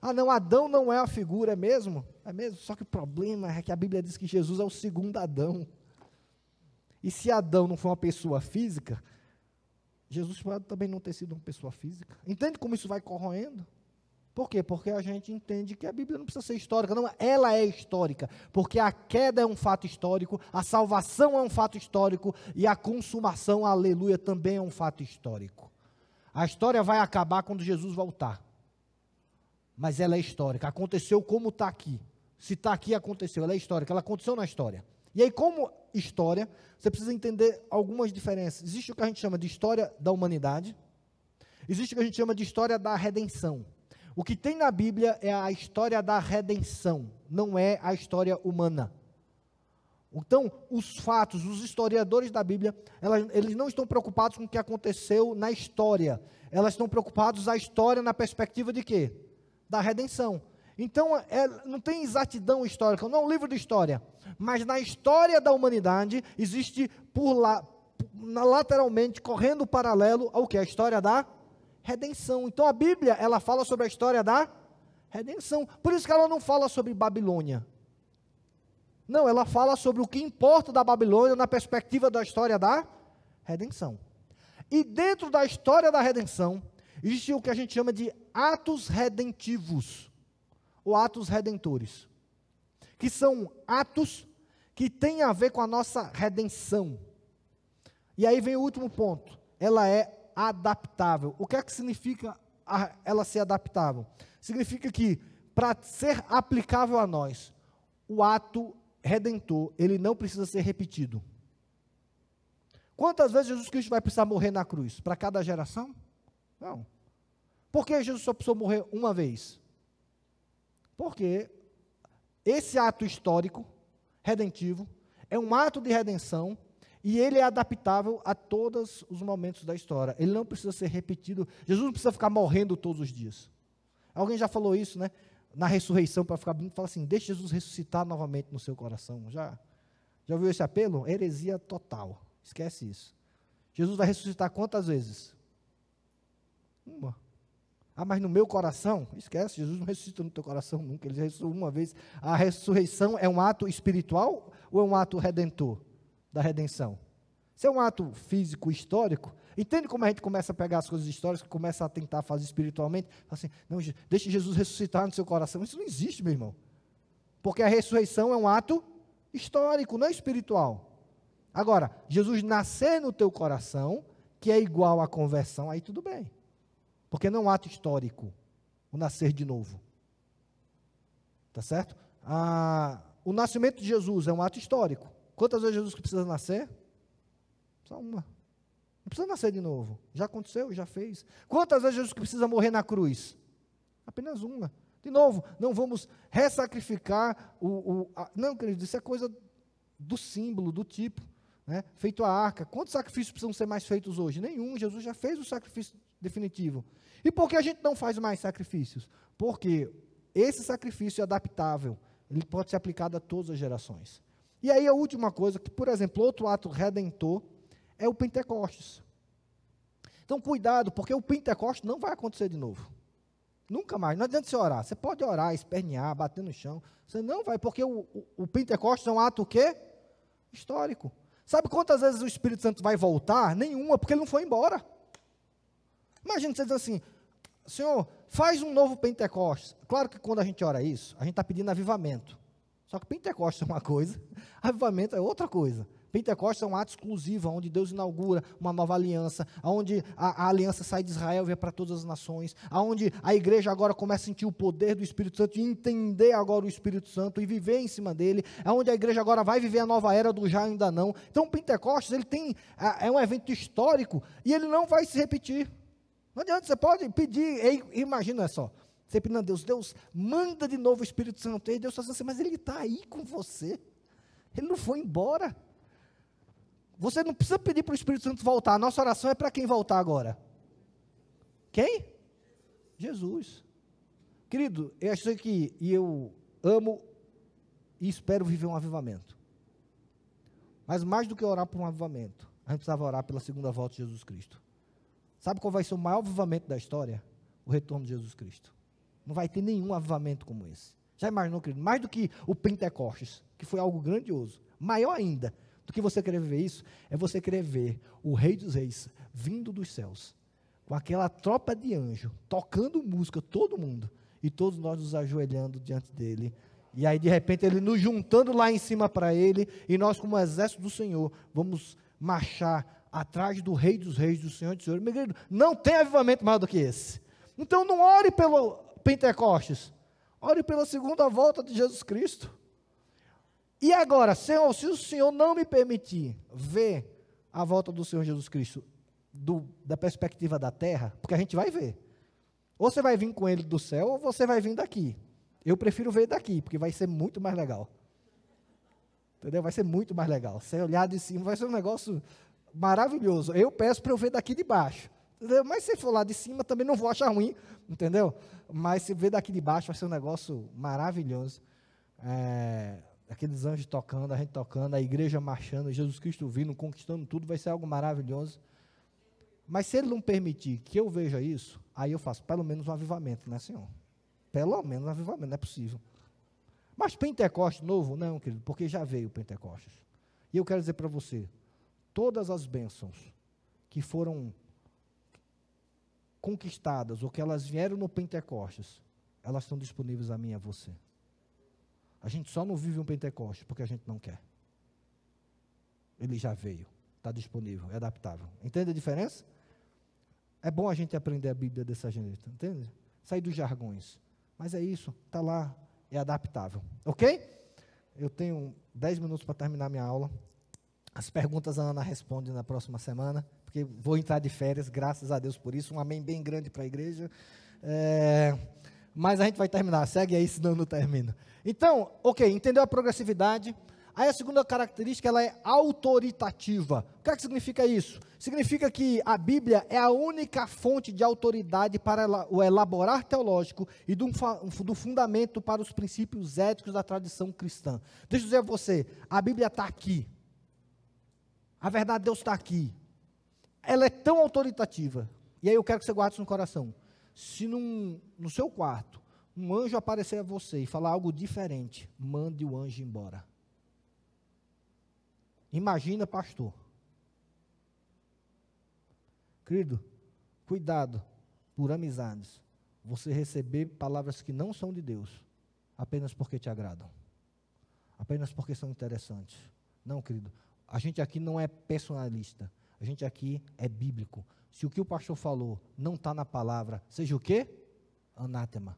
Ah, não, Adão não é a figura, é mesmo? É mesmo? Só que o problema é que a Bíblia diz que Jesus é o segundo Adão. E se Adão não foi uma pessoa física, Jesus pode também não ter sido uma pessoa física. Entende como isso vai corroendo? Por quê? Porque a gente entende que a Bíblia não precisa ser histórica, não, ela é histórica, porque a queda é um fato histórico, a salvação é um fato histórico e a consumação, aleluia, também é um fato histórico. A história vai acabar quando Jesus voltar. Mas ela é histórica, aconteceu como está aqui. Se está aqui, aconteceu, ela é histórica, ela aconteceu na história. E aí, como história, você precisa entender algumas diferenças. Existe o que a gente chama de história da humanidade, existe o que a gente chama de história da redenção. O que tem na Bíblia é a história da redenção, não é a história humana. Então, os fatos, os historiadores da Bíblia, elas, eles não estão preocupados com o que aconteceu na história. Elas estão preocupados a história na perspectiva de quê? Da redenção. Então, é, não tem exatidão histórica, não é um livro de história. Mas na história da humanidade, existe por lá, lateralmente, correndo paralelo ao que? A história da redenção. Então a Bíblia, ela fala sobre a história da redenção. Por isso que ela não fala sobre Babilônia. Não, ela fala sobre o que importa da Babilônia na perspectiva da história da redenção. E dentro da história da redenção, existe o que a gente chama de atos redentivos, ou atos redentores, que são atos que têm a ver com a nossa redenção. E aí vem o último ponto. Ela é adaptável. O que é que significa ela ser adaptável? Significa que, para ser aplicável a nós, o ato redentor, ele não precisa ser repetido. Quantas vezes Jesus Cristo vai precisar morrer na cruz? Para cada geração? Não. Por que Jesus só precisou morrer uma vez? Porque esse ato histórico, redentivo, é um ato de redenção e ele é adaptável a todos os momentos da história. Ele não precisa ser repetido. Jesus não precisa ficar morrendo todos os dias. Alguém já falou isso, né? Na ressurreição, para ficar bonito, fala assim: deixe Jesus ressuscitar novamente no seu coração. Já, já ouviu esse apelo? Heresia total. Esquece isso. Jesus vai ressuscitar quantas vezes? Uma. Ah, mas no meu coração? Esquece, Jesus não ressuscita no teu coração nunca. Ele ressuscitou uma vez. A ressurreição é um ato espiritual ou é um ato redentor? Da redenção. Se é um ato físico histórico, entende como a gente começa a pegar as coisas históricas, começa a tentar fazer espiritualmente? Assim, não, deixe Jesus ressuscitar no seu coração. Isso não existe, meu irmão. Porque a ressurreição é um ato histórico, não é espiritual. Agora, Jesus nascer no teu coração, que é igual à conversão, aí tudo bem. Porque não é um ato histórico, o nascer de novo. Tá certo? Ah, o nascimento de Jesus é um ato histórico. Quantas vezes Jesus precisa nascer? Só uma. Não precisa nascer de novo. Já aconteceu, já fez. Quantas vezes Jesus precisa morrer na cruz? Apenas uma. De novo, não vamos ressacrificar o. o a, não, querido, isso é coisa do símbolo, do tipo. Né? Feito a arca. Quantos sacrifícios precisam ser mais feitos hoje? Nenhum. Jesus já fez o sacrifício definitivo. E por que a gente não faz mais sacrifícios? Porque esse sacrifício é adaptável. Ele pode ser aplicado a todas as gerações. E aí a última coisa, que, por exemplo, outro ato redentor é o Pentecostes. Então, cuidado, porque o Pentecostes não vai acontecer de novo. Nunca mais. Não adianta você orar. Você pode orar, espernear, bater no chão. Você não vai, porque o, o, o Pentecostes é um ato o quê? Histórico. Sabe quantas vezes o Espírito Santo vai voltar? Nenhuma, porque ele não foi embora. Imagina você dizer assim, Senhor, faz um novo Pentecostes. Claro que quando a gente ora isso, a gente está pedindo avivamento. Só que Pentecostes é uma coisa, avivamento é outra coisa. Pentecostes é um ato exclusivo, onde Deus inaugura uma nova aliança, onde a, a aliança sai de Israel e vai para todas as nações, onde a igreja agora começa a sentir o poder do Espírito Santo e entender agora o Espírito Santo e viver em cima dele, onde a igreja agora vai viver a nova era do já ainda não. Então, Pentecostes, ele tem, é, é um evento histórico e ele não vai se repetir. Não adianta, você pode pedir, imagina só, pedindo a Deus, Deus, manda de novo o Espírito Santo, e Deus fala assim, mas ele está aí com você, ele não foi embora. Você não precisa pedir para o Espírito Santo voltar. A nossa oração é para quem voltar agora? Quem? Jesus. Querido, eu acho que e eu amo e espero viver um avivamento. Mas mais do que orar por um avivamento, a gente precisava orar pela segunda volta de Jesus Cristo. Sabe qual vai ser o maior avivamento da história? O retorno de Jesus Cristo. Não vai ter nenhum avivamento como esse. Já imaginou, querido? Mais do que o Pentecostes, que foi algo grandioso. Maior ainda do que você querer ver isso, é você querer ver o Rei dos Reis vindo dos céus, com aquela tropa de anjo, tocando música, todo mundo, e todos nós nos ajoelhando diante dele. E aí, de repente, ele nos juntando lá em cima para ele, e nós, como exército do Senhor, vamos marchar atrás do Rei dos Reis, do Senhor dos Senhores. Meu querido, não tem avivamento maior do que esse. Então, não ore pelo Pentecostes, ore pela segunda volta de Jesus Cristo. E agora, Senhor, se o Senhor não me permitir ver a volta do Senhor Jesus Cristo do, da perspectiva da terra, porque a gente vai ver. Ou você vai vir com ele do céu, ou você vai vir daqui. Eu prefiro ver daqui, porque vai ser muito mais legal. Entendeu? Vai ser muito mais legal. Você olhar de cima vai ser um negócio maravilhoso. Eu peço para eu ver daqui de baixo. Entendeu? Mas se for lá de cima, também não vou achar ruim. Entendeu? Mas se ver daqui de baixo, vai ser um negócio maravilhoso. É, aqueles anjos tocando, a gente tocando, a igreja marchando, Jesus Cristo vindo, conquistando tudo, vai ser algo maravilhoso. Mas se ele não permitir que eu veja isso, aí eu faço pelo menos um avivamento, né, Senhor? Pelo menos um avivamento, não é possível. Mas Pentecostes novo? Não, querido, porque já veio Pentecostes. E eu quero dizer para você, todas as bênçãos que foram conquistadas, ou que elas vieram no Pentecostes, elas estão disponíveis a mim e a você. A gente só não vive um Pentecostes porque a gente não quer. Ele já veio, está disponível, é adaptável. Entende a diferença? É bom a gente aprender a Bíblia dessa jeito, entende? Sair dos jargões. Mas é isso, está lá, é adaptável. Ok? Eu tenho 10 minutos para terminar minha aula. As perguntas a Ana responde na próxima semana, porque vou entrar de férias, graças a Deus por isso. Um amém bem grande para a igreja. É, mas a gente vai terminar, segue aí, senão não termina. Então, ok, entendeu a progressividade? Aí a segunda característica, ela é autoritativa. O que, é que significa isso? Significa que a Bíblia é a única fonte de autoridade para o elaborar teológico e do, do fundamento para os princípios éticos da tradição cristã. Deixa eu dizer a você, a Bíblia está aqui. A verdade de Deus está aqui. Ela é tão autoritativa. E aí eu quero que você guarde isso no coração. Se num, no seu quarto um anjo aparecer a você e falar algo diferente, mande o anjo embora. Imagina, pastor. Querido, cuidado por amizades. Você receber palavras que não são de Deus, apenas porque te agradam. Apenas porque são interessantes. Não, querido. A gente aqui não é personalista. A gente aqui é bíblico. Se o que o pastor falou não está na palavra, seja o quê? Anátema.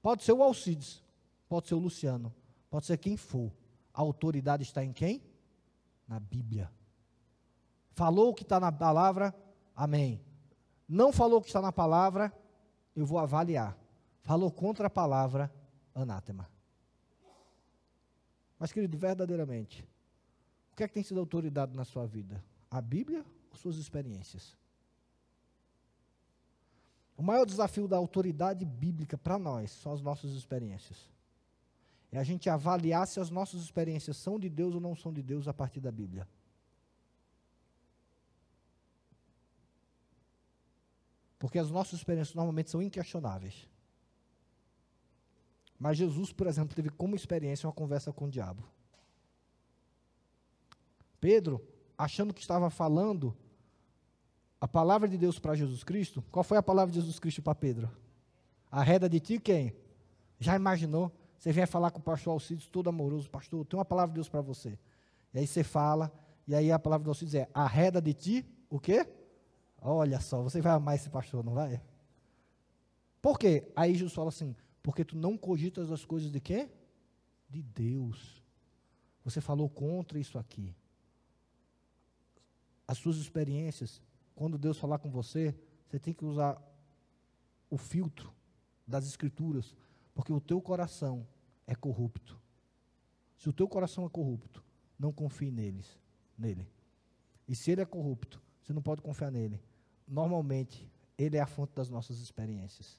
Pode ser o Alcides, pode ser o Luciano, pode ser quem for. A autoridade está em quem? Na Bíblia. Falou o que está na palavra, amém. Não falou o que está na palavra, eu vou avaliar. Falou contra a palavra, anátema. Mas, querido, verdadeiramente, o que é que tem sido autoridade na sua vida? A Bíblia ou suas experiências? O maior desafio da autoridade bíblica para nós são as nossas experiências. É a gente avaliar se as nossas experiências são de Deus ou não são de Deus a partir da Bíblia. Porque as nossas experiências normalmente são inquestionáveis. Mas Jesus, por exemplo, teve como experiência uma conversa com o diabo. Pedro, achando que estava falando a palavra de Deus para Jesus Cristo, qual foi a palavra de Jesus Cristo para Pedro? Arreda de ti quem? Já imaginou? Você vem falar com o pastor Alcides, todo amoroso, pastor, tem uma palavra de Deus para você. E aí você fala, e aí a palavra do Alcides é, arreda de ti, o quê? Olha só, você vai amar esse pastor, não vai? Por quê? Aí Jesus fala assim, porque tu não cogitas as coisas de quê? De Deus. Você falou contra isso aqui. As suas experiências, quando Deus falar com você, você tem que usar o filtro das escrituras, porque o teu coração é corrupto. Se o teu coração é corrupto, não confie neles, nele. E se ele é corrupto, você não pode confiar nele. Normalmente, ele é a fonte das nossas experiências.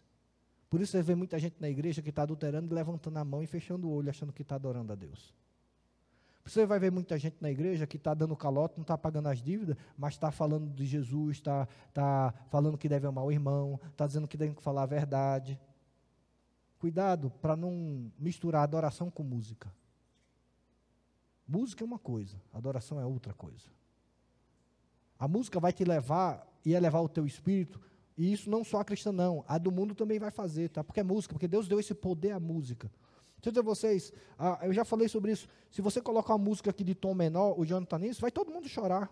Por isso você vê muita gente na igreja que está adulterando, levantando a mão e fechando o olho, achando que está adorando a Deus. Você vai ver muita gente na igreja que está dando calote, não está pagando as dívidas, mas está falando de Jesus, está tá falando que deve amar o irmão, está dizendo que deve falar a verdade. Cuidado para não misturar adoração com música. Música é uma coisa, adoração é outra coisa. A música vai te levar, ia levar o teu espírito e isso não só a cristã, não. A do mundo também vai fazer, tá? Porque é música, porque Deus deu esse poder à música. Deixa eu dizer a vocês, ah, eu já falei sobre isso. Se você colocar uma música aqui de tom menor, o Jonathan nisso, vai todo mundo chorar.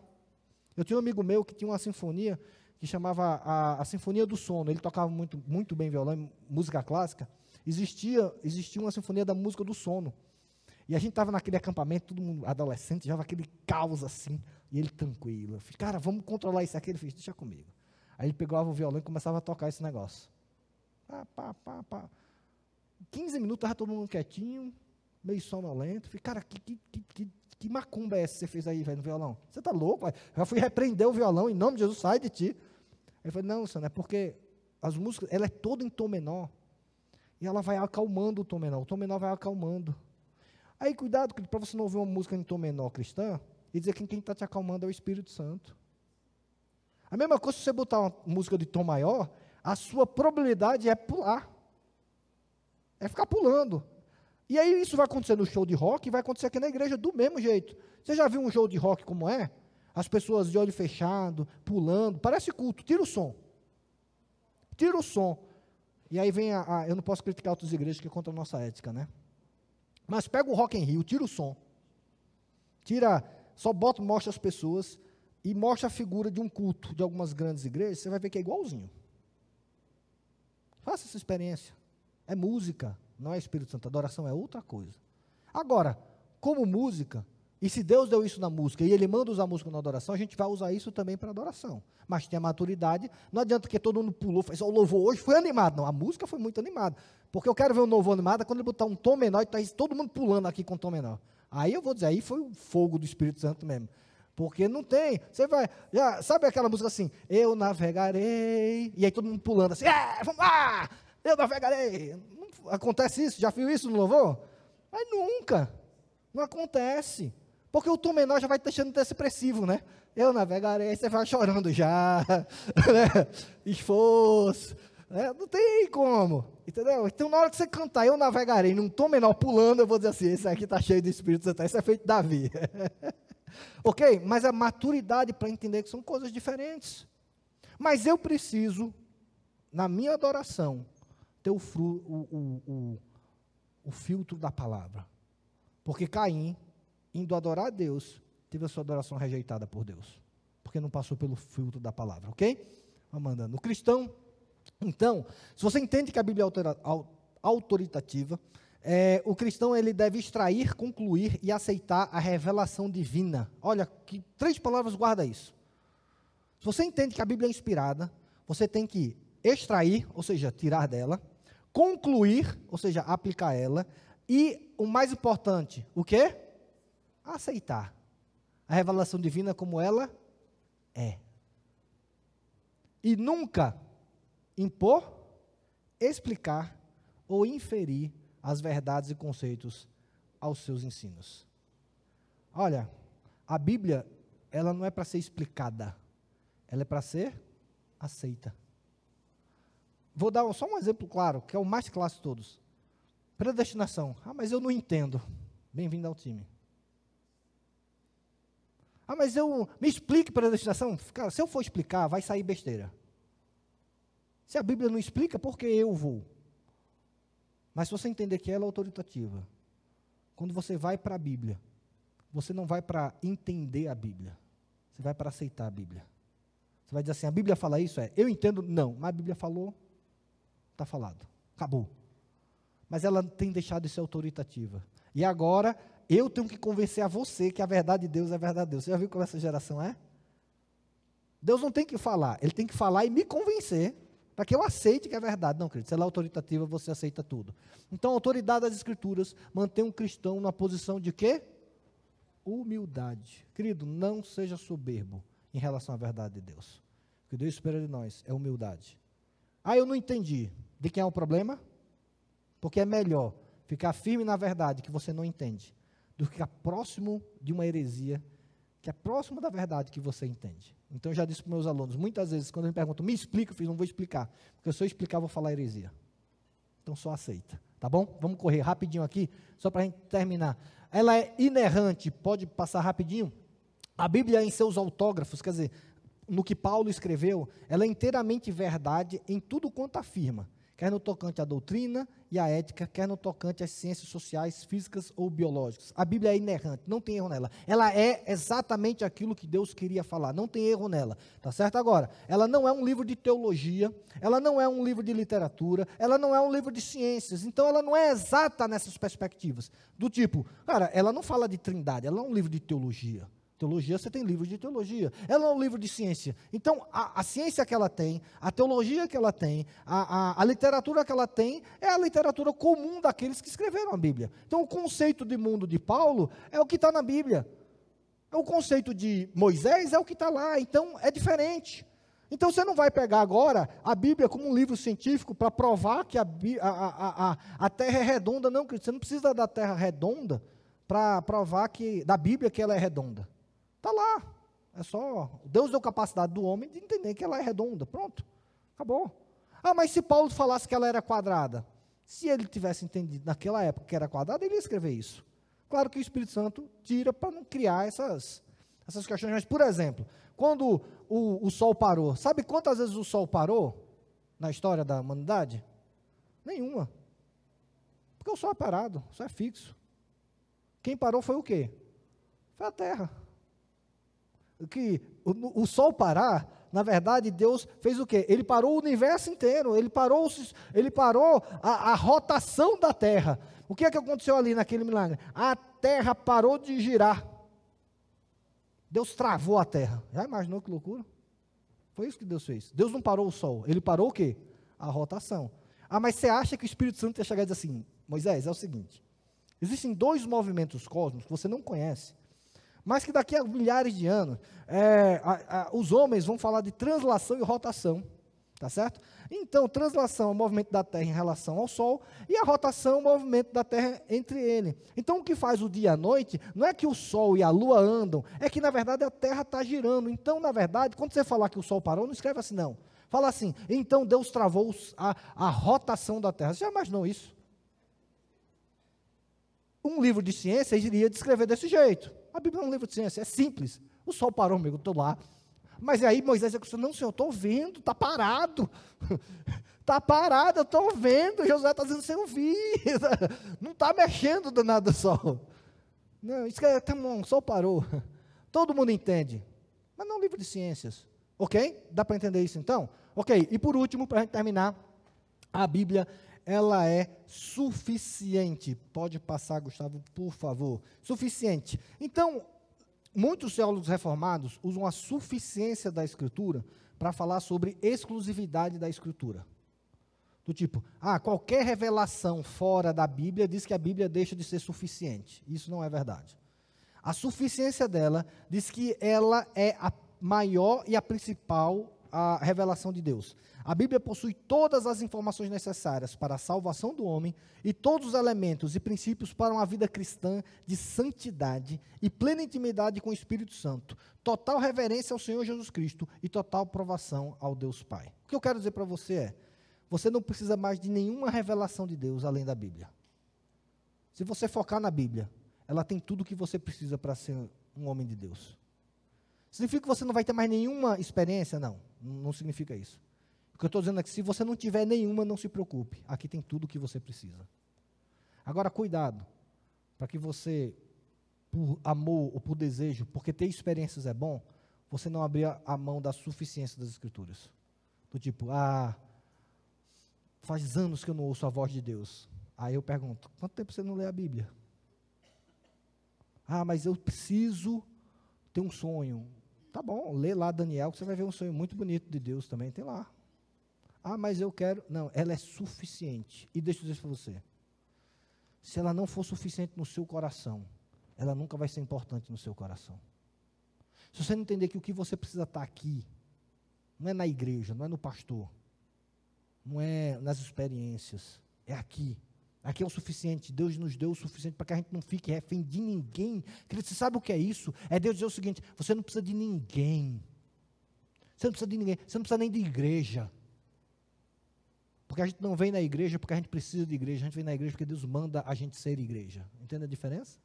Eu tinha um amigo meu que tinha uma sinfonia que chamava a, a Sinfonia do Sono. Ele tocava muito, muito bem violão, música clássica. Existia, existia uma sinfonia da música do sono. E a gente estava naquele acampamento, todo mundo adolescente, já aquele caos assim. E ele tranquilo. Eu fiz, cara, vamos controlar isso aqui. Ele fez, deixa comigo. Aí ele pegava o violão e começava a tocar esse negócio. Pá, pá, pá, pá. 15 minutos estava todo mundo quietinho, meio sonolento. Falei, cara, que, que, que, que macumba é essa que você fez aí, velho, no violão? Você está louco, velho? Já fui repreender o violão, em nome de Jesus, sai de ti. Ele falou, não, senhor, é porque as músicas, ela é toda em tom menor. E ela vai acalmando o tom menor. O tom menor vai acalmando. Aí, cuidado, para você não ouvir uma música em tom menor cristã, e dizer que quem está te acalmando é o Espírito Santo. A mesma coisa se você botar uma música de tom maior, a sua probabilidade é pular. É ficar pulando. E aí isso vai acontecer no show de rock e vai acontecer aqui na igreja do mesmo jeito. Você já viu um show de rock como é? As pessoas de olho fechado, pulando, parece culto, tira o som. Tira o som. E aí vem a, a eu não posso criticar outras igrejas que é contra a nossa ética, né? Mas pega o rock em rio, tira o som. Tira, só bota, mostra as pessoas e mostra a figura de um culto de algumas grandes igrejas, você vai ver que é igualzinho. Faça essa experiência. É música, não é Espírito Santo. Adoração é outra coisa. Agora, como música, e se Deus deu isso na música e Ele manda usar música na adoração, a gente vai usar isso também para adoração. Mas tem a maturidade. Não adianta que todo mundo pulou, fez o louvor hoje, foi animado. Não, a música foi muito animada. Porque eu quero ver um novo animado quando ele botar um tom menor e tá todo mundo pulando aqui com tom menor. Aí eu vou dizer, aí foi o fogo do Espírito Santo mesmo. Porque não tem. Você vai. Já, sabe aquela música assim? Eu navegarei. E aí todo mundo pulando assim. É, vamos lá! Eu navegarei. Acontece isso? Já viu isso no louvor? Mas nunca. Não acontece. Porque o tom menor já vai deixando depressivo, né? Eu navegarei, você vai chorando já. Né? Esforço. Né? Não tem como. Entendeu? Então, na hora que você cantar, eu navegarei num tom menor pulando, eu vou dizer assim: esse aqui está cheio de Espírito Santo. Isso é feito Davi. ok? Mas a maturidade para entender que são coisas diferentes. Mas eu preciso, na minha adoração, ter o, fru, o, o, o, filtro da palavra. Porque Caim, indo adorar a Deus, teve a sua adoração rejeitada por Deus. Porque não passou pelo filtro da palavra, ok? Vamos. O cristão, então, se você entende que a Bíblia é autoritativa, é, o cristão ele deve extrair, concluir e aceitar a revelação divina. Olha, que três palavras guarda isso. Se você entende que a Bíblia é inspirada, você tem que extrair, ou seja, tirar dela, concluir, ou seja, aplicar ela, e o mais importante, o quê? Aceitar a revelação divina como ela é. E nunca impor, explicar ou inferir as verdades e conceitos aos seus ensinos. Olha, a Bíblia, ela não é para ser explicada, ela é para ser aceita. Vou dar só um exemplo claro, que é o mais clássico de todos. Predestinação. Ah, mas eu não entendo. Bem-vindo ao time. Ah, mas eu. Me explique predestinação. Cara, se eu for explicar, vai sair besteira. Se a Bíblia não explica, por que eu vou? Mas se você entender que ela é autoritativa, quando você vai para a Bíblia, você não vai para entender a Bíblia, você vai para aceitar a Bíblia. Você vai dizer assim: a Bíblia fala isso? É, eu entendo? Não, mas a Bíblia falou, está falado, acabou. Mas ela tem deixado de ser autoritativa. E agora, eu tenho que convencer a você que a verdade de Deus é verdade de Deus. Você já viu como essa geração é? Deus não tem que falar, ele tem que falar e me convencer para que eu aceite que é verdade. Não, querido, se ela é autoritativa, você aceita tudo. Então, a autoridade das Escrituras mantém um cristão na posição de quê? Humildade. Querido, não seja soberbo em relação à verdade de Deus. O que Deus espera de nós é humildade. Ah, eu não entendi. De quem é o problema? Porque é melhor ficar firme na verdade que você não entende do que ficar próximo de uma heresia que é próximo da verdade que você entende. Então eu já disse para meus alunos, muitas vezes, quando me perguntam, me explica, eu fiz, não vou explicar. Porque se eu explicar, eu vou falar heresia. Então só aceita. Tá bom? Vamos correr rapidinho aqui, só para a gente terminar. Ela é inerrante, pode passar rapidinho. A Bíblia, em seus autógrafos, quer dizer, no que Paulo escreveu, ela é inteiramente verdade em tudo quanto afirma quer no tocante à doutrina e à ética, quer no tocante às ciências sociais, físicas ou biológicas. A Bíblia é inerrante, não tem erro nela. Ela é exatamente aquilo que Deus queria falar, não tem erro nela. Tá certo agora? Ela não é um livro de teologia, ela não é um livro de literatura, ela não é um livro de ciências. Então ela não é exata nessas perspectivas. Do tipo, cara, ela não fala de trindade, ela é um livro de teologia. Teologia, você tem livros de teologia. Ela é um livro de ciência. Então, a, a ciência que ela tem, a teologia que ela tem, a, a, a, literatura que ela tem, é a literatura comum daqueles que escreveram a Bíblia. Então, o conceito de mundo de Paulo é o que está na Bíblia. O conceito de Moisés é o que está lá. Então, é diferente. Então, você não vai pegar agora a Bíblia como um livro científico para provar que a, a, a, Terra é redonda. Não, você não precisa da Terra redonda para provar que da Bíblia que ela é redonda. Está lá. É só. Deus deu capacidade do homem de entender que ela é redonda. Pronto. Acabou. Ah, mas se Paulo falasse que ela era quadrada? Se ele tivesse entendido naquela época que era quadrada, ele ia escrever isso. Claro que o Espírito Santo tira para não criar essas, essas questões. Mas, por exemplo, quando o, o Sol parou, sabe quantas vezes o Sol parou na história da humanidade? Nenhuma. Porque o Sol é parado, o Sol é fixo. Quem parou foi o quê? Foi a Terra que o, o, sol parar, na verdade, Deus fez o quê? Ele parou o universo inteiro, ele parou, ele parou a, a rotação da Terra. O que é que aconteceu ali naquele milagre? A Terra parou de girar. Deus travou a Terra. Já imaginou que loucura? Foi isso que Deus fez. Deus não parou o Sol, ele parou o quê? A rotação. Ah, mas você acha que o Espírito Santo ia chegar e dizer assim, Moisés, é o seguinte, existem dois movimentos cósmicos que você não conhece, mas que daqui a milhares de anos, é, a, a, os homens vão falar de translação e rotação. Tá certo? Então, translação é o movimento da Terra em relação ao Sol, e a rotação é o movimento da Terra entre ele. Então, o que faz o dia e a noite não é que o Sol e a Lua andam, é que, na verdade, a Terra está girando. Então, na verdade, quando você falar que o Sol parou, não escreve assim, não. Fala assim, então Deus travou a, a rotação da Terra. Você já imaginou isso? Um livro de ciência iria descrever desse jeito. A Bíblia é um livro de ciência, é simples. O sol parou, amigo, estou lá. Mas aí Moisés disse, não, senhor, estou vendo, está parado. Está parado, eu estou vendo. Josué está dizendo, você não viu. Não está mexendo do nada do sol. Não, isso que é, tá bom, o sol parou. Todo mundo entende. Mas não livro de ciências. Ok? Dá para entender isso então? Ok, e por último, para a gente terminar, a Bíblia, ela é suficiente. Pode passar, Gustavo, por favor. Suficiente. Então, muitos teólogos reformados usam a suficiência da Escritura para falar sobre exclusividade da Escritura. Do tipo, ah, qualquer revelação fora da Bíblia diz que a Bíblia deixa de ser suficiente. Isso não é verdade. A suficiência dela diz que ela é a maior e a principal a revelação de Deus. A Bíblia possui todas as informações necessárias para a salvação do homem e todos os elementos e princípios para uma vida cristã de santidade e plena intimidade com o Espírito Santo, total reverência ao Senhor Jesus Cristo e total provação ao Deus Pai. O que eu quero dizer para você é: você não precisa mais de nenhuma revelação de Deus além da Bíblia. Se você focar na Bíblia, ela tem tudo o que você precisa para ser um homem de Deus. Significa que você não vai ter mais nenhuma experiência? Não, não significa isso. O que eu estou dizendo é que se você não tiver nenhuma, não se preocupe. Aqui tem tudo o que você precisa. Agora, cuidado, para que você, por amor ou por desejo, porque ter experiências é bom, você não abrir a mão da suficiência das Escrituras. Do tipo, ah, faz anos que eu não ouço a voz de Deus. Aí eu pergunto, quanto tempo você não lê a Bíblia? Ah, mas eu preciso ter um sonho. Tá bom, lê lá Daniel, que você vai ver um sonho muito bonito de Deus também, tem lá. Ah, mas eu quero. Não, ela é suficiente. E deixa eu dizer para você: se ela não for suficiente no seu coração, ela nunca vai ser importante no seu coração. Se você não entender que o que você precisa estar aqui, não é na igreja, não é no pastor, não é nas experiências, é aqui. Aqui é o suficiente. Deus nos deu o suficiente para que a gente não fique refém de ninguém. Você sabe o que é isso? É Deus dizer o seguinte: você não precisa de ninguém. Você não precisa de ninguém. Você não precisa nem de igreja. Porque a gente não vem na igreja porque a gente precisa de igreja. A gente vem na igreja porque Deus manda a gente ser igreja. Entende a diferença?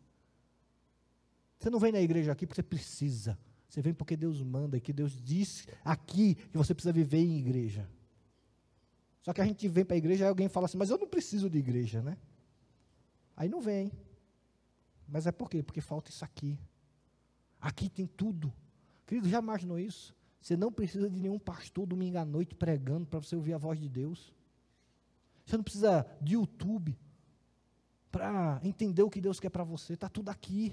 Você não vem na igreja aqui porque você precisa. Você vem porque Deus manda que Deus diz aqui que você precisa viver em igreja. Só que a gente vem para a igreja e alguém fala assim, mas eu não preciso de igreja, né? Aí não vem. Mas é por quê? Porque falta isso aqui. Aqui tem tudo. Querido, já imaginou isso? Você não precisa de nenhum pastor domingo à noite pregando para você ouvir a voz de Deus. Você não precisa de YouTube para entender o que Deus quer para você. Está tudo aqui.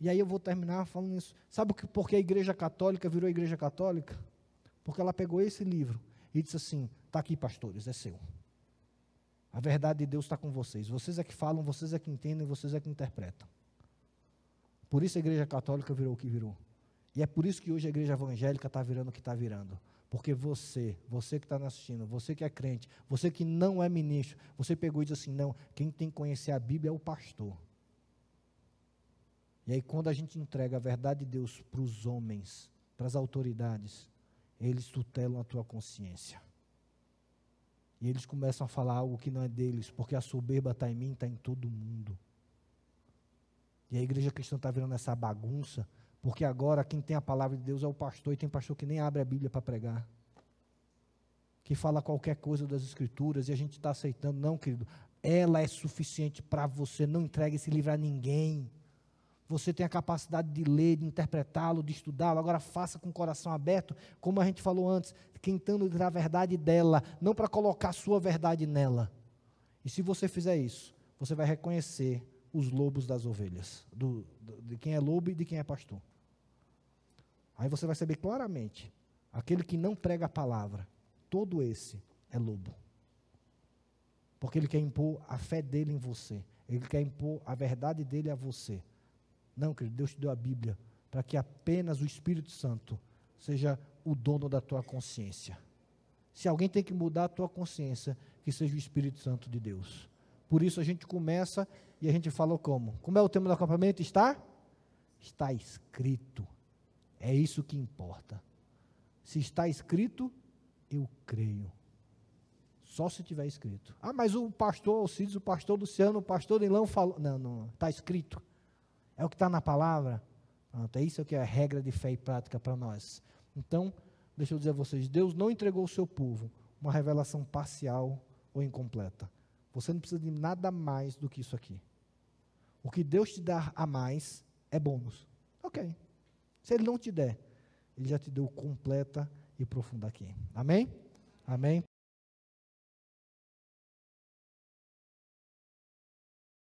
E aí eu vou terminar falando isso. Sabe por que a igreja católica virou igreja católica? Porque ela pegou esse livro e disse assim: está aqui, pastores, é seu. A verdade de Deus está com vocês. Vocês é que falam, vocês é que entendem, vocês é que interpretam. Por isso a igreja católica virou o que virou. E é por isso que hoje a igreja evangélica está virando o que está virando. Porque você, você que está assistindo, você que é crente, você que não é ministro, você pegou e disse assim: não, quem tem que conhecer a Bíblia é o pastor. E aí, quando a gente entrega a verdade de Deus para os homens, para as autoridades, eles tutelam a tua consciência. E eles começam a falar algo que não é deles, porque a soberba está em mim, está em todo mundo. E a igreja cristã está virando essa bagunça, porque agora quem tem a palavra de Deus é o pastor, e tem pastor que nem abre a Bíblia para pregar. Que fala qualquer coisa das Escrituras e a gente está aceitando. Não, querido, ela é suficiente para você. Não entregue esse livro a ninguém. Você tem a capacidade de ler, de interpretá-lo, de estudá-lo. Agora faça com o coração aberto, como a gente falou antes, tentando tirar a verdade dela, não para colocar sua verdade nela. E se você fizer isso, você vai reconhecer os lobos das ovelhas, do, do, de quem é lobo e de quem é pastor. Aí você vai saber claramente, aquele que não prega a palavra, todo esse é lobo. Porque ele quer impor a fé dele em você, ele quer impor a verdade dele a você. Não, querido, Deus te deu a Bíblia para que apenas o Espírito Santo seja o dono da tua consciência. Se alguém tem que mudar a tua consciência, que seja o Espírito Santo de Deus. Por isso a gente começa e a gente falou como? Como é o tema do acampamento? Está? Está escrito. É isso que importa. Se está escrito, eu creio. Só se tiver escrito. Ah, mas o pastor Alcides, o pastor Luciano, o pastor Ilão falou. Não, não, está escrito. É o que está na palavra. Pronto, é isso que é a regra de fé e prática para nós. Então, deixa eu dizer a vocês: Deus não entregou ao seu povo uma revelação parcial ou incompleta. Você não precisa de nada mais do que isso aqui. O que Deus te dá a mais é bônus. Ok. Se Ele não te der, Ele já te deu completa e profunda aqui. Amém? Amém?